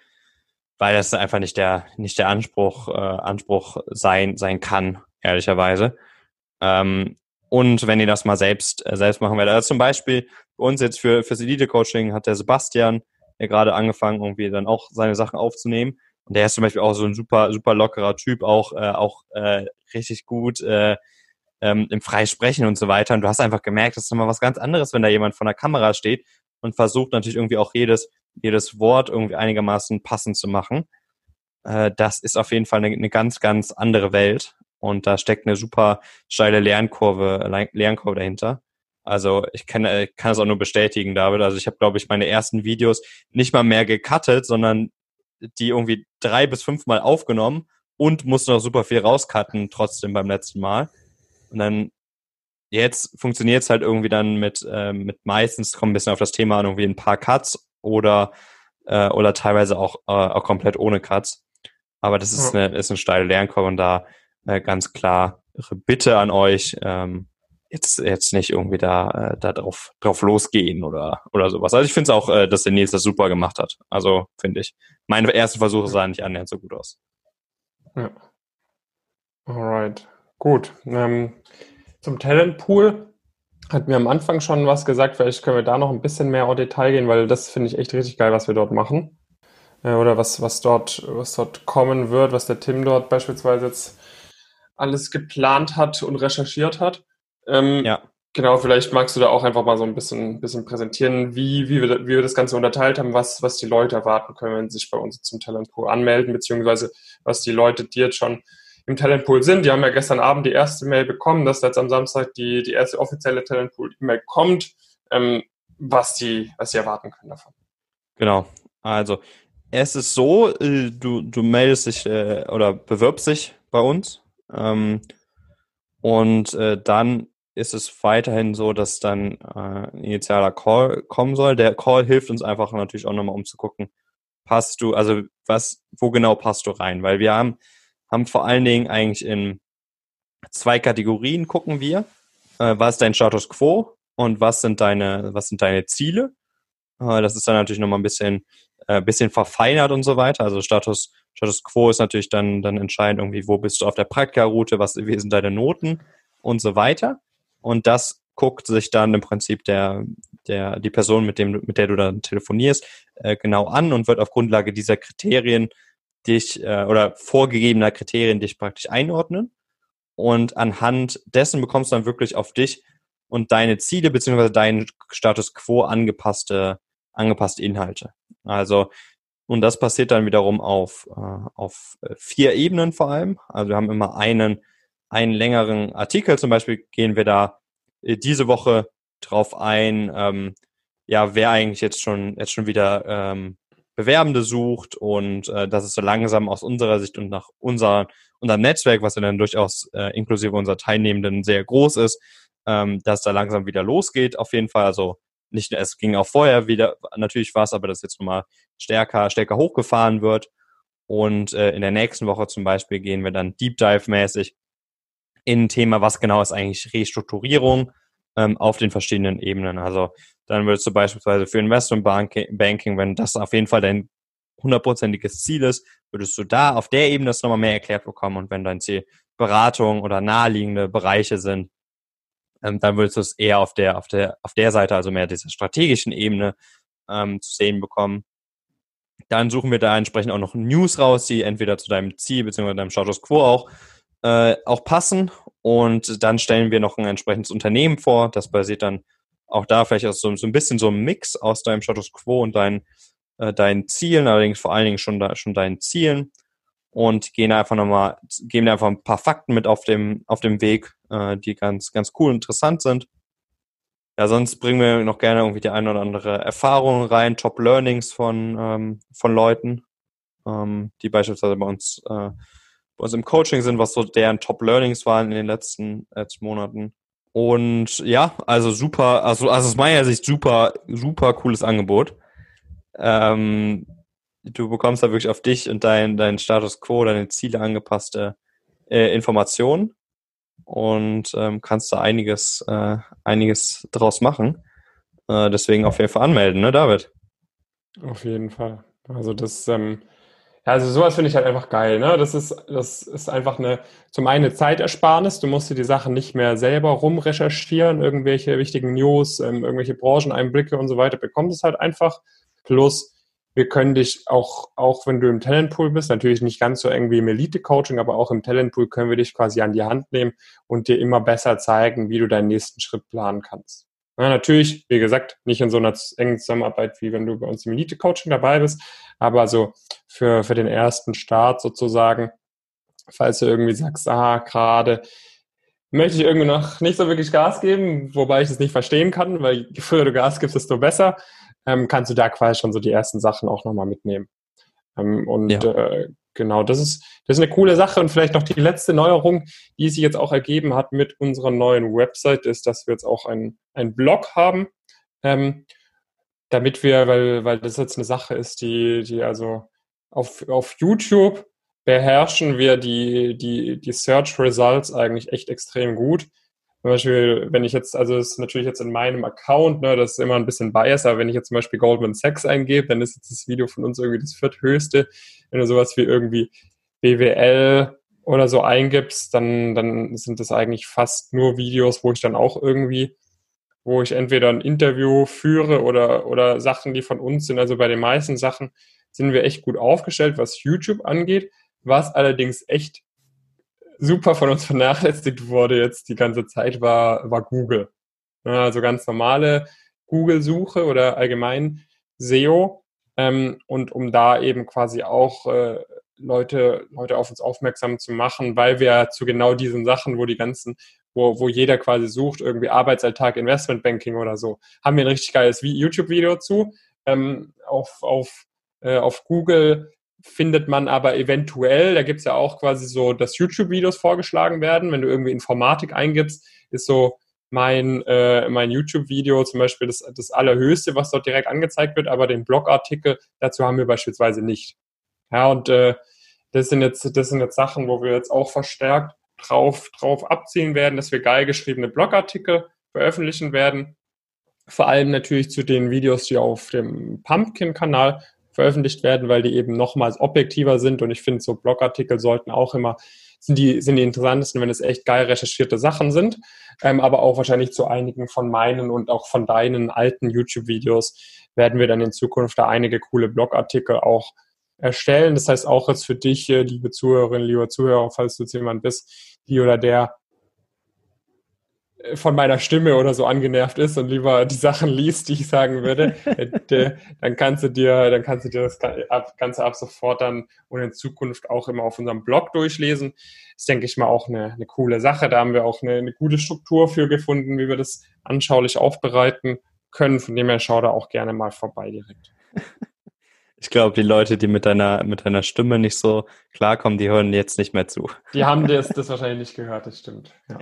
weil das einfach nicht der, nicht der Anspruch, äh, Anspruch sein, sein kann, ehrlicherweise. Ähm, und wenn ihr das mal selbst, äh, selbst machen werdet. Also zum Beispiel bei uns jetzt für, fürs Elite-Coaching hat der Sebastian ja gerade angefangen, irgendwie dann auch seine Sachen aufzunehmen. Und der ist zum Beispiel auch so ein super, super lockerer Typ, auch, äh, auch äh, richtig gut äh, ähm, im Freisprechen und so weiter. Und du hast einfach gemerkt, das ist nochmal was ganz anderes, wenn da jemand vor der Kamera steht und versucht natürlich irgendwie auch jedes, jedes Wort irgendwie einigermaßen passend zu machen. Äh, das ist auf jeden Fall eine, eine ganz, ganz andere Welt. Und da steckt eine super steile Lernkurve, Lernkurve dahinter. Also ich kann, äh, kann es auch nur bestätigen, David. Also ich habe, glaube ich, meine ersten Videos nicht mal mehr gecuttet, sondern die irgendwie drei bis fünfmal aufgenommen und musste noch super viel rauscutten trotzdem beim letzten Mal. Und dann jetzt funktioniert es halt irgendwie dann mit, äh, mit meistens kommt ein bisschen auf das Thema an, irgendwie ein paar Cuts oder, äh, oder teilweise auch, äh, auch komplett ohne Cuts. Aber das ist, eine, ist eine steile Lernkurve und da äh, ganz klar Bitte an euch, ähm, jetzt, jetzt nicht irgendwie da, äh, da drauf, drauf losgehen oder, oder sowas. Also ich finde es auch, äh, dass der Nils das super gemacht hat. Also finde ich. Meine ersten Versuche sahen nicht annähernd so gut aus. Ja. Alright. Gut. Ähm, zum Talentpool hatten wir am Anfang schon was gesagt. Vielleicht können wir da noch ein bisschen mehr auf Detail gehen, weil das finde ich echt richtig geil, was wir dort machen. Äh, oder was, was dort, was dort kommen wird, was der Tim dort beispielsweise jetzt alles geplant hat und recherchiert hat. Ähm, Ja. Genau, vielleicht magst du da auch einfach mal so ein bisschen, bisschen präsentieren, wie, wie, wir, wie wir das Ganze unterteilt haben, was, was die Leute erwarten können, wenn sie sich bei uns zum Talentpool anmelden, beziehungsweise was die Leute, die jetzt schon im Talentpool sind. Die haben ja gestern Abend die erste Mail bekommen, dass jetzt am Samstag die, die erste offizielle Talentpool-E-Mail kommt, ähm, was, die, was sie erwarten können davon. Genau. Also, es ist so, äh, du, du meldest dich äh, oder bewirbst dich bei uns. Ähm, und äh, dann ist es weiterhin so, dass dann äh, ein initialer Call kommen soll. Der Call hilft uns einfach natürlich auch nochmal, um zu gucken, passt du, also was, wo genau passt du rein? Weil wir haben, haben vor allen Dingen eigentlich in zwei Kategorien gucken wir. Äh, was ist dein Status quo und was sind deine, was sind deine Ziele? Äh, das ist dann natürlich nochmal ein bisschen, äh, bisschen verfeinert und so weiter. Also Status, Status quo ist natürlich dann, dann entscheidend irgendwie, wo bist du auf der Praktika-Route, was, wie sind deine Noten und so weiter. Und das guckt sich dann im Prinzip der, der, die Person, mit dem, mit der du dann telefonierst, äh, genau an und wird auf Grundlage dieser Kriterien dich, äh, oder vorgegebener Kriterien dich praktisch einordnen. Und anhand dessen bekommst du dann wirklich auf dich und deine Ziele beziehungsweise deinen Status quo angepasste, angepasste Inhalte. Also, und das passiert dann wiederum auf, äh, auf vier Ebenen vor allem. Also wir haben immer einen, einen längeren Artikel. Zum Beispiel gehen wir da äh, diese Woche drauf ein, ähm, ja, wer eigentlich jetzt schon, jetzt schon wieder ähm, Bewerbende sucht und äh, dass es so langsam aus unserer Sicht und nach unser, unserem Netzwerk, was ja dann durchaus äh, inklusive unserer Teilnehmenden sehr groß ist, ähm, dass da langsam wieder losgeht. Auf jeden Fall, also nicht, es ging auch vorher wieder natürlich was, aber das jetzt nochmal stärker, stärker hochgefahren wird. Und äh, in der nächsten Woche zum Beispiel gehen wir dann Deep Dive-mäßig in ein Thema, was genau ist eigentlich Restrukturierung ähm, auf den verschiedenen Ebenen. Also dann würdest du beispielsweise für Investment Banking, wenn das auf jeden Fall dein hundertprozentiges Ziel ist, würdest du da auf der Ebene das nochmal mehr erklärt bekommen. Und wenn dein Ziel Beratung oder naheliegende Bereiche sind, ähm, dann würdest du es eher auf der, auf der, auf der Seite, also mehr dieser strategischen Ebene ähm, zu sehen bekommen. Dann suchen wir da entsprechend auch noch News raus, die entweder zu deinem Ziel bzw. deinem Status Quo auch, äh, auch passen. Und dann stellen wir noch ein entsprechendes Unternehmen vor. Das basiert dann auch da vielleicht aus so, so ein bisschen so einem Mix aus deinem Status Quo und deinen, äh, deinen Zielen, allerdings vor allen Dingen schon, da, schon deinen Zielen. Und gehen einfach nochmal, geben einfach ein paar Fakten mit auf dem, auf dem Weg, äh, die ganz, ganz cool und interessant sind. Ja, sonst bringen wir noch gerne irgendwie die eine oder andere Erfahrung rein, Top Learnings von, ähm, von Leuten, ähm, die beispielsweise bei uns, äh, bei uns im Coaching sind, was so deren Top Learnings waren in den letzten, letzten Monaten. Und ja, also super, also, also aus meiner Sicht super, super cooles Angebot. Ähm, du bekommst da wirklich auf dich und dein, dein Status quo, deine Ziele angepasste äh, Informationen und ähm, kannst da einiges, äh, einiges draus machen. Äh, deswegen auf jeden Fall anmelden, ne, David? Auf jeden Fall. Also das, ähm, ja, also sowas finde ich halt einfach geil, ne? Das ist, das ist einfach eine, zum einen eine Zeitersparnis. Du musst dir die Sachen nicht mehr selber rumrecherchieren, irgendwelche wichtigen News, ähm, irgendwelche Brancheneinblicke und so weiter. Bekommst es halt einfach. Plus, wir können dich auch, auch wenn du im Talentpool bist, natürlich nicht ganz so eng wie im Elite-Coaching, aber auch im Talentpool können wir dich quasi an die Hand nehmen und dir immer besser zeigen, wie du deinen nächsten Schritt planen kannst. Ja, natürlich, wie gesagt, nicht in so einer engen Zusammenarbeit, wie wenn du bei uns im Elite-Coaching dabei bist, aber so für, für den ersten Start sozusagen, falls du irgendwie sagst, ah, gerade möchte ich irgendwie noch nicht so wirklich Gas geben, wobei ich es nicht verstehen kann, weil je früher du Gas gibst, desto besser ähm, kannst du da quasi schon so die ersten Sachen auch nochmal mitnehmen. Ähm, und ja. äh, genau, das ist, das ist eine coole Sache. Und vielleicht noch die letzte Neuerung, die sich jetzt auch ergeben hat mit unserer neuen Website, ist, dass wir jetzt auch einen Blog haben. Ähm, damit wir, weil, weil das jetzt eine Sache ist, die, die also auf, auf YouTube beherrschen wir die, die, die Search Results eigentlich echt extrem gut. Zum Beispiel, wenn ich jetzt, also das ist natürlich jetzt in meinem Account, ne, das ist immer ein bisschen bias, aber wenn ich jetzt zum Beispiel Goldman Sachs eingebe, dann ist jetzt das Video von uns irgendwie das vierthöchste. Wenn du sowas wie irgendwie BWL oder so eingibst, dann, dann sind das eigentlich fast nur Videos, wo ich dann auch irgendwie, wo ich entweder ein Interview führe oder, oder Sachen, die von uns sind. Also bei den meisten Sachen sind wir echt gut aufgestellt, was YouTube angeht. Was allerdings echt super von uns vernachlässigt wurde jetzt die ganze Zeit, war, war Google. Also ganz normale Google-Suche oder allgemein SEO. Ähm, und um da eben quasi auch äh, Leute, Leute auf uns aufmerksam zu machen, weil wir zu genau diesen Sachen, wo die ganzen, wo, wo jeder quasi sucht, irgendwie Arbeitsalltag, Investmentbanking oder so, haben wir ein richtig geiles YouTube-Video zu. Ähm, auf, auf, äh, auf Google findet man aber eventuell, da gibt's ja auch quasi so, dass YouTube-Videos vorgeschlagen werden. Wenn du irgendwie Informatik eingibst, ist so mein, äh, mein YouTube-Video zum Beispiel das, das allerhöchste, was dort direkt angezeigt wird, aber den Blogartikel dazu haben wir beispielsweise nicht. Ja, und äh, das sind jetzt, das sind jetzt Sachen, wo wir jetzt auch verstärkt drauf, drauf abziehen werden, dass wir geil geschriebene Blogartikel veröffentlichen werden. Vor allem natürlich zu den Videos, die auf dem Pumpkin-Kanal veröffentlicht werden, weil die eben nochmals objektiver sind. Und ich finde, so Blogartikel sollten auch immer, sind die, sind die interessantesten, wenn es echt geil recherchierte Sachen sind. Ähm, aber auch wahrscheinlich zu einigen von meinen und auch von deinen alten YouTube-Videos werden wir dann in Zukunft da einige coole Blogartikel auch erstellen. Das heißt auch jetzt für dich, äh, liebe Zuhörerinnen, lieber Zuhörer, falls du jetzt jemand bist, die oder der von meiner Stimme oder so angenervt ist und lieber die Sachen liest, die ich sagen würde, äh, dann kannst du dir, dann kannst du dir das Ganze ab sofort dann und in Zukunft auch immer auf unserem Blog durchlesen. Das ist, denke ich mal, auch eine, eine coole Sache. Da haben wir auch eine, eine gute Struktur für gefunden, wie wir das anschaulich aufbereiten können. Von dem her schau da auch gerne mal vorbei direkt. Ich glaube, die Leute, die mit deiner, mit deiner Stimme nicht so klarkommen, die hören jetzt nicht mehr zu. Die haben das, das wahrscheinlich nicht gehört, das stimmt. Ja.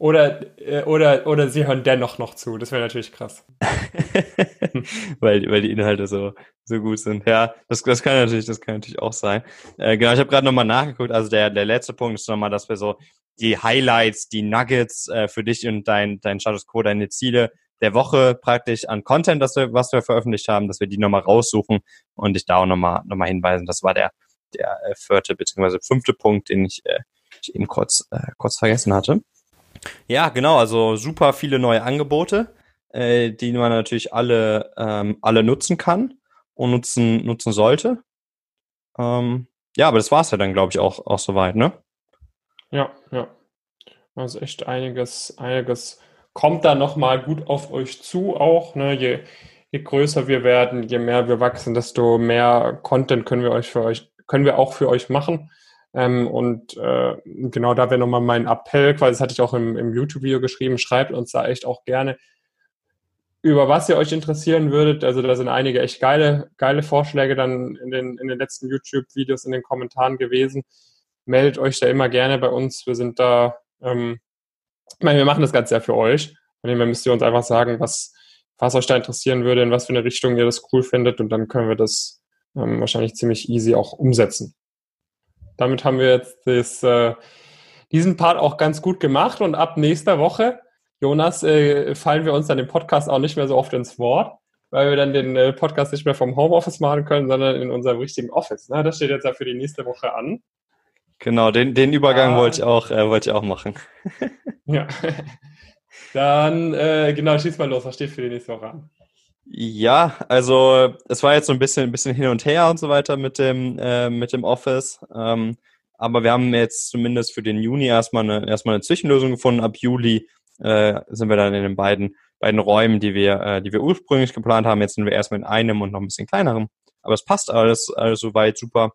Oder, äh, oder, oder sie hören dennoch noch zu. Das wäre natürlich krass. weil, weil die Inhalte so, so gut sind. Ja, das, das kann natürlich, das kann natürlich auch sein. Äh, genau, ich habe gerade nochmal nachgeguckt. Also der, der letzte Punkt ist nochmal, dass wir so die Highlights, die Nuggets äh, für dich und dein, dein Status Quo, deine Ziele der Woche praktisch an Content, das wir, was wir veröffentlicht haben, dass wir die nochmal raussuchen und dich da auch nochmal noch mal hinweisen. Das war der, der äh, vierte bzw. fünfte Punkt, den ich, äh, ich eben kurz, äh, kurz vergessen hatte. Ja, genau, also super viele neue Angebote, äh, die man natürlich alle, ähm, alle nutzen kann und nutzen, nutzen sollte. Ähm, ja, aber das war's ja dann, glaube ich, auch, auch soweit, ne? Ja, ja. Also echt einiges, einiges kommt da nochmal gut auf euch zu auch, ne? Je, je größer wir werden, je mehr wir wachsen, desto mehr Content können wir euch für euch, können wir auch für euch machen. Ähm, und äh, genau da wäre nochmal mein Appell, quasi das hatte ich auch im, im YouTube-Video geschrieben, schreibt uns da echt auch gerne, über was ihr euch interessieren würdet. Also da sind einige echt geile, geile Vorschläge dann in den, in den letzten YouTube-Videos in den Kommentaren gewesen. Meldet euch da immer gerne bei uns. Wir sind da, ähm, ich meine, wir machen das Ganze ja für euch. Von dem her müsst ihr uns einfach sagen, was, was euch da interessieren würde, in was für eine Richtung ihr das cool findet und dann können wir das ähm, wahrscheinlich ziemlich easy auch umsetzen damit haben wir jetzt das, äh, diesen Part auch ganz gut gemacht und ab nächster Woche, Jonas, äh, fallen wir uns dann im Podcast auch nicht mehr so oft ins Wort, weil wir dann den äh, Podcast nicht mehr vom Homeoffice machen können, sondern in unserem richtigen Office. Ne? Das steht jetzt ja für die nächste Woche an. Genau, den, den Übergang ah. wollte ich auch, äh, wollte ich auch machen. ja. Dann, äh, genau, schieß mal los, was steht für die nächste Woche an? Ja, also es war jetzt so ein bisschen, ein bisschen hin und her und so weiter mit dem, äh, mit dem Office. Ähm, aber wir haben jetzt zumindest für den Juni erstmal eine, erstmal eine Zwischenlösung gefunden. Ab Juli äh, sind wir dann in den beiden, beiden Räumen, die wir, äh, die wir ursprünglich geplant haben. Jetzt sind wir erstmal in einem und noch ein bisschen kleinerem. Aber es passt alles, alles soweit super.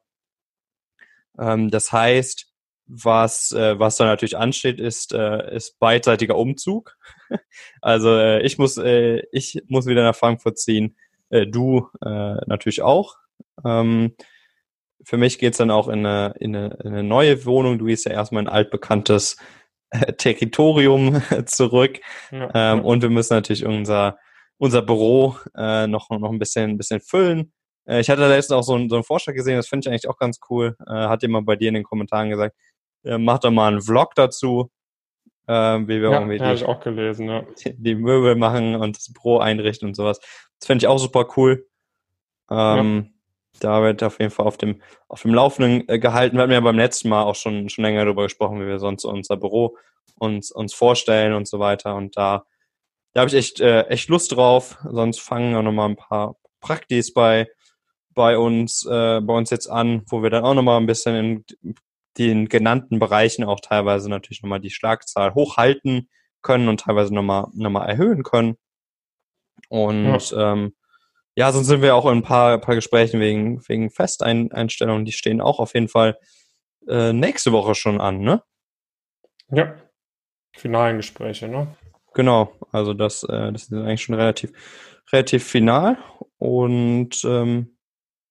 Ähm, das heißt, was, äh, was da natürlich ansteht, ist, äh, ist beidseitiger Umzug. also äh, ich muss, äh, ich muss wieder nach Frankfurt ziehen, äh, du äh, natürlich auch. Ähm, für mich geht's dann auch in eine, in, eine, in eine neue Wohnung. Du gehst ja erstmal in ein altbekanntes äh, Territorium zurück. Ja, ähm, Und wir müssen natürlich unser, unser Büro äh, noch, noch ein bisschen, ein bisschen füllen. Äh, ich hatte letztens auch so einen, so einen Vorschlag gesehen, das finde ich eigentlich auch ganz cool. Äh, hat jemand bei dir in den Kommentaren gesagt, äh, mach doch mal einen Vlog dazu, äh, wie wir ja, irgendwie die, ich auch gelesen, ja. die, Möbel machen und das Pro einrichten und sowas. Das fände ich auch super cool. Ähm, ja. Da wird auf jeden Fall auf dem, auf dem Laufenden äh, gehalten. Wir hatten ja beim letzten Mal auch schon, schon länger darüber gesprochen, wie wir sonst unser Büro uns, uns vorstellen und so weiter. Und da, da habe ich echt, äh, echt Lust drauf. Sonst fangen auch nochmal ein paar Praktis bei, bei uns, äh, bei uns jetzt an, wo wir dann auch nochmal ein bisschen in den genannten Bereichen auch teilweise natürlich nochmal die Schlagzahl hochhalten können und teilweise nochmal nochmal erhöhen können. Und ja. Ähm, ja, sonst sind wir auch in ein paar, paar Gesprächen wegen, wegen Festeinstellungen, die stehen auch auf jeden Fall äh, nächste Woche schon an, ne? Ja, finalen Gespräche, ne? Genau, also das, äh, das ist eigentlich schon relativ, relativ final. Und ähm,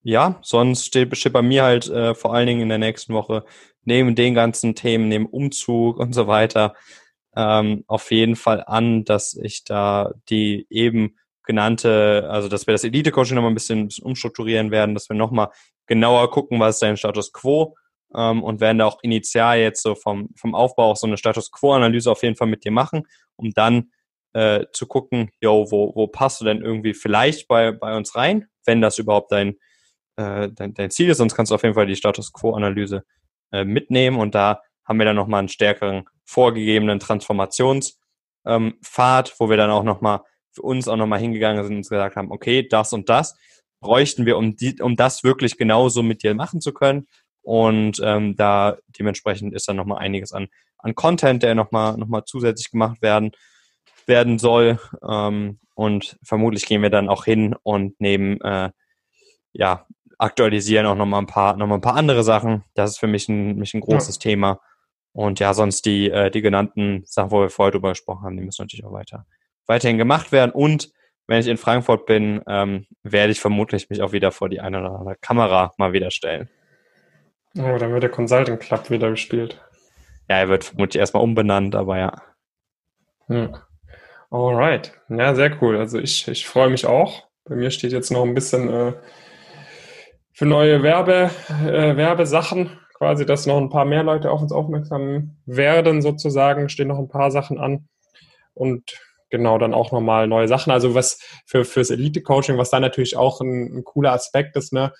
ja, sonst steht, steht bei mir halt äh, vor allen Dingen in der nächsten Woche neben den ganzen Themen, neben Umzug und so weiter, ähm, auf jeden Fall an, dass ich da die eben genannte, also dass wir das Elite-Coaching nochmal ein bisschen, ein bisschen umstrukturieren werden, dass wir nochmal genauer gucken, was ist dein Status Quo ähm, und werden da auch initial jetzt so vom, vom Aufbau auch so eine Status Quo-Analyse auf jeden Fall mit dir machen, um dann äh, zu gucken, yo, wo, wo passt du denn irgendwie vielleicht bei, bei uns rein, wenn das überhaupt dein, äh, dein, dein Ziel ist, sonst kannst du auf jeden Fall die Status Quo-Analyse äh, mitnehmen und da haben wir dann nochmal einen stärkeren vorgegebenen Transformationspfad, ähm, wo wir dann auch nochmal für uns auch nochmal hingegangen sind und gesagt haben, okay, das und das bräuchten wir, um, die, um das wirklich genauso mit dir machen zu können. Und ähm, da dementsprechend ist dann nochmal einiges an, an Content, der nochmal noch mal zusätzlich gemacht werden, werden soll. Ähm, und vermutlich gehen wir dann auch hin und nehmen, äh, ja, aktualisieren auch nochmal ein paar, noch mal ein paar andere Sachen. Das ist für mich ein, mich ein großes ja. Thema. Und ja, sonst die, äh, die genannten Sachen, wo wir vorher drüber gesprochen haben, die müssen natürlich auch weiter weiterhin gemacht werden. Und wenn ich in Frankfurt bin, ähm, werde ich vermutlich mich auch wieder vor die eine oder andere Kamera mal wieder stellen. Oh, dann wird der Consulting Club wieder gespielt. Ja, er wird vermutlich erstmal umbenannt, aber ja. Hm. Alright. Ja, sehr cool. Also ich, ich freue mich auch. Bei mir steht jetzt noch ein bisschen äh, für neue Werbe, äh, Werbesachen, quasi, dass noch ein paar mehr Leute auf uns aufmerksam werden, sozusagen, stehen noch ein paar Sachen an. Und genau dann auch nochmal neue Sachen. Also was für fürs Elite-Coaching, was da natürlich auch ein, ein, cooler Aspekt ist, ne?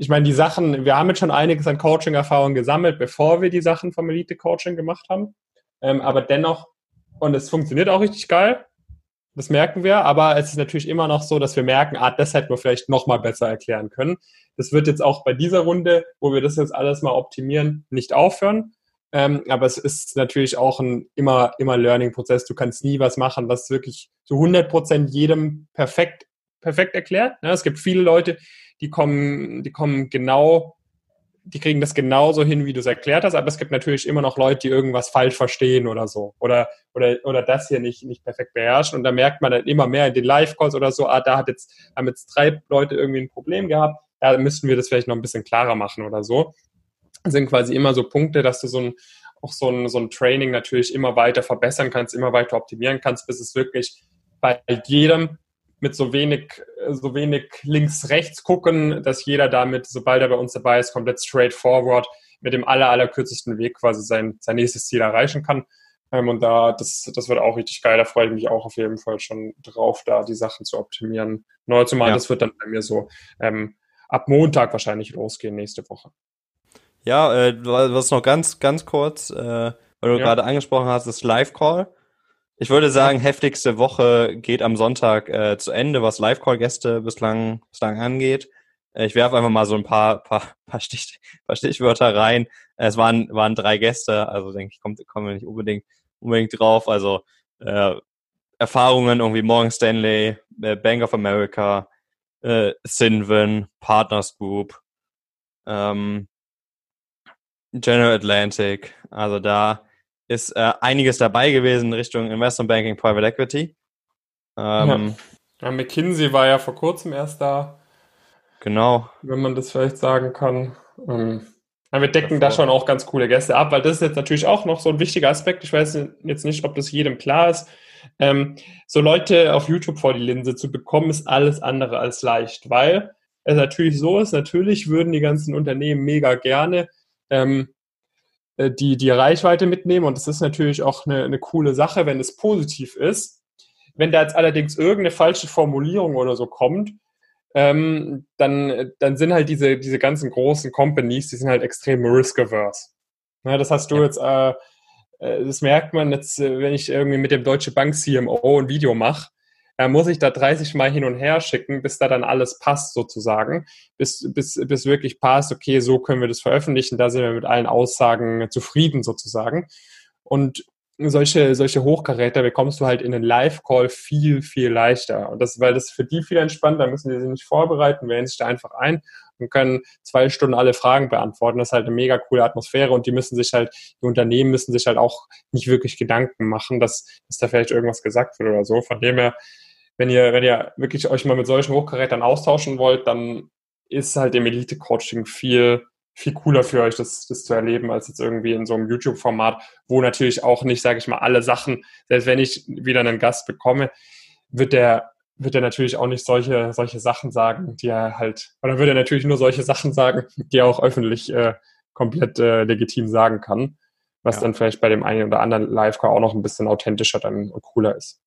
Ich meine, die Sachen, wir haben jetzt schon einiges an Coaching-Erfahrung gesammelt, bevor wir die Sachen vom Elite-Coaching gemacht haben. Ähm, aber dennoch, und es funktioniert auch richtig geil, das merken wir, aber es ist natürlich immer noch so, dass wir merken, ah, das hätten wir vielleicht noch mal besser erklären können. Das wird jetzt auch bei dieser Runde, wo wir das jetzt alles mal optimieren, nicht aufhören. Ähm, aber es ist natürlich auch ein immer, immer Learning-Prozess. Du kannst nie was machen, was wirklich zu 100 Prozent jedem perfekt, perfekt erklärt. Ne? Es gibt viele Leute, die kommen, die kommen genau, die kriegen das genauso hin, wie du es erklärt hast. Aber es gibt natürlich immer noch Leute, die irgendwas falsch verstehen oder so. Oder, oder, oder das hier nicht, nicht perfekt beherrschen. Und da merkt man dann immer mehr in den Live-Calls oder so, ah, da hat jetzt, haben jetzt drei Leute irgendwie ein Problem gehabt. Da müssten wir das vielleicht noch ein bisschen klarer machen oder so sind quasi immer so Punkte, dass du so ein, auch so ein, so ein Training natürlich immer weiter verbessern kannst, immer weiter optimieren kannst, bis es wirklich bei jedem mit so wenig, so wenig links-rechts gucken, dass jeder damit, sobald er bei uns dabei ist, komplett straightforward mit dem aller, allerkürzesten Weg quasi sein, sein nächstes Ziel erreichen kann. Ähm, und da, das, das wird auch richtig geil. Da freue ich mich auch auf jeden Fall schon drauf, da die Sachen zu optimieren. Neu zumal, ja. das wird dann bei mir so ähm, ab Montag wahrscheinlich losgehen, nächste Woche. Ja, äh, was noch ganz, ganz kurz, äh, weil du ja. gerade angesprochen hast, ist Live-Call. Ich würde sagen, heftigste Woche geht am Sonntag äh, zu Ende, was Live-Call-Gäste bislang, bislang angeht. Äh, ich werfe einfach mal so ein paar, paar, paar, Stich, paar Stichwörter rein. Es waren, waren drei Gäste, also denke ich, kommen wir nicht unbedingt, unbedingt drauf. Also äh, Erfahrungen irgendwie Morgan Stanley, äh, Bank of America, äh, Sinven, Partners Group, ähm, General Atlantic. Also da ist äh, einiges dabei gewesen Richtung Investment Banking, Private Equity. Ähm, ja. ja. McKinsey war ja vor kurzem erst da. Genau. Wenn man das vielleicht sagen kann. Ähm, wir decken da schon auch ganz coole Gäste ab, weil das ist jetzt natürlich auch noch so ein wichtiger Aspekt. Ich weiß jetzt nicht, ob das jedem klar ist. Ähm, so Leute auf YouTube vor die Linse zu bekommen, ist alles andere als leicht, weil es natürlich so ist, natürlich würden die ganzen Unternehmen mega gerne ähm, äh, die, die Reichweite mitnehmen. Und das ist natürlich auch eine, eine coole Sache, wenn es positiv ist. Wenn da jetzt allerdings irgendeine falsche Formulierung oder so kommt, ähm, dann, dann sind halt diese, diese ganzen großen Companies, die sind halt extrem risk-averse. Ja, das hast du ja. jetzt, äh, äh das merkt man jetzt, äh, wenn ich irgendwie mit dem Deutsche Bank CMO ein Video mache, Er muss ich da 30 Mal hin und her schicken, bis da dann alles passt sozusagen, bis, bis, bis wirklich passt, okay, so können wir das veröffentlichen, da sind wir mit allen Aussagen zufrieden sozusagen. Und solche, solche Hochkaräter bekommst du halt in einen Live-Call viel, viel leichter. Und das, weil das für die viel entspannter, müssen die sich nicht vorbereiten, wählen sich da einfach ein und können zwei Stunden alle Fragen beantworten. Das ist halt eine mega coole Atmosphäre und die müssen sich halt, die Unternehmen müssen sich halt auch nicht wirklich Gedanken machen, dass, dass da vielleicht irgendwas gesagt wird oder so. Von dem her, wenn ihr, wenn ihr wirklich euch mal mit solchen Hochkarätern austauschen wollt, dann ist halt im Elite-Coaching viel, viel cooler für euch, das, das zu erleben, als jetzt irgendwie in so einem YouTube-Format, wo natürlich auch nicht, sage ich mal, alle Sachen, selbst wenn ich wieder einen Gast bekomme, wird der, wird er natürlich auch nicht solche, solche Sachen sagen, die er halt, oder wird er natürlich nur solche Sachen sagen, die er auch öffentlich äh, komplett äh, legitim sagen kann, was ja. dann vielleicht bei dem einen oder anderen Live-Car auch noch ein bisschen authentischer dann und cooler ist.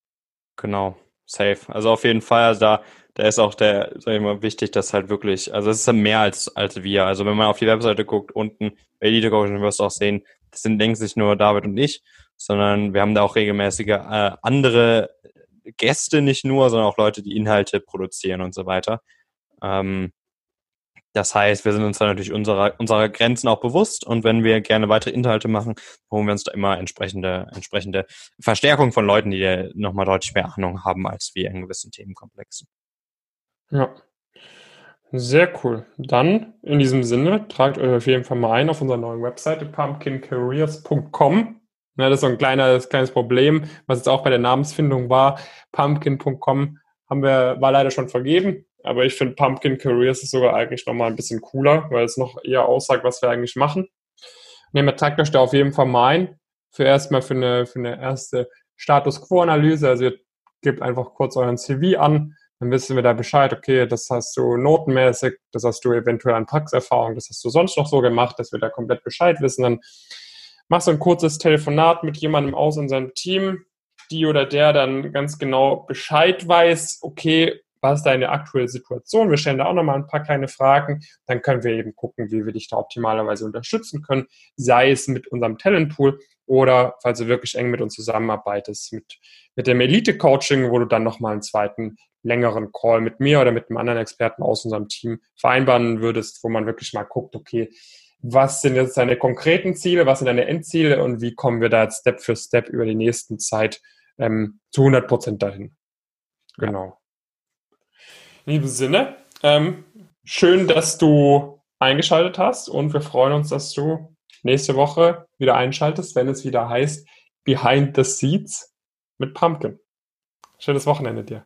Genau, safe. Also auf jeden Fall, also da da ist auch der, sag ich mal, wichtig, dass halt wirklich, also es ist mehr als, als wir. Also wenn man auf die Webseite guckt, unten Elite Coaching wirst du auch sehen, das sind längst nicht nur David und ich, sondern wir haben da auch regelmäßige äh, andere Gäste nicht nur, sondern auch Leute, die Inhalte produzieren und so weiter. Ähm, das heißt, wir sind uns da natürlich unserer, unserer Grenzen auch bewusst und wenn wir gerne weitere Inhalte machen, holen wir uns da immer entsprechende, entsprechende Verstärkung von Leuten, die nochmal deutlich mehr Ahnung haben als wir in gewissen Themenkomplexen. Ja. Sehr cool. Dann in diesem Sinne, tragt euch auf jeden Fall mal ein auf unserer neuen Webseite pumpkincareers.com. Ja, das ist so ein kleines, kleines Problem, was jetzt auch bei der Namensfindung war. Pumpkin.com haben wir, war leider schon vergeben, aber ich finde Pumpkin Careers ist sogar eigentlich nochmal ein bisschen cooler, weil es noch eher aussagt, was wir eigentlich machen. Nehmt tragt euch da auf jeden Fall mal ein. Für erstmal für eine, für eine erste Status Quo-Analyse. Also ihr gebt einfach kurz euren CV an, dann wissen wir da Bescheid, okay, das hast du notenmäßig, das hast du eventuell an Praxiserfahrung, das hast du sonst noch so gemacht, dass wir da komplett Bescheid wissen. Dann machst du ein kurzes Telefonat mit jemandem aus unserem Team, die oder der dann ganz genau Bescheid weiß, okay, was ist deine aktuelle Situation? Wir stellen da auch nochmal ein paar kleine Fragen. Dann können wir eben gucken, wie wir dich da optimalerweise unterstützen können, sei es mit unserem Talentpool oder falls du wirklich eng mit uns zusammenarbeitest, mit, mit dem Elite-Coaching, wo du dann nochmal einen zweiten längeren Call mit mir oder mit einem anderen Experten aus unserem Team vereinbaren würdest, wo man wirklich mal guckt, okay, was sind jetzt deine konkreten Ziele, was sind deine Endziele und wie kommen wir da jetzt Step für Step über die nächsten Zeit ähm, zu 100 Prozent dahin. Genau. In diesem Sinne, ähm, schön, dass du eingeschaltet hast und wir freuen uns, dass du nächste Woche wieder einschaltest, wenn es wieder heißt Behind the Seats mit Pumpkin. Schönes Wochenende dir.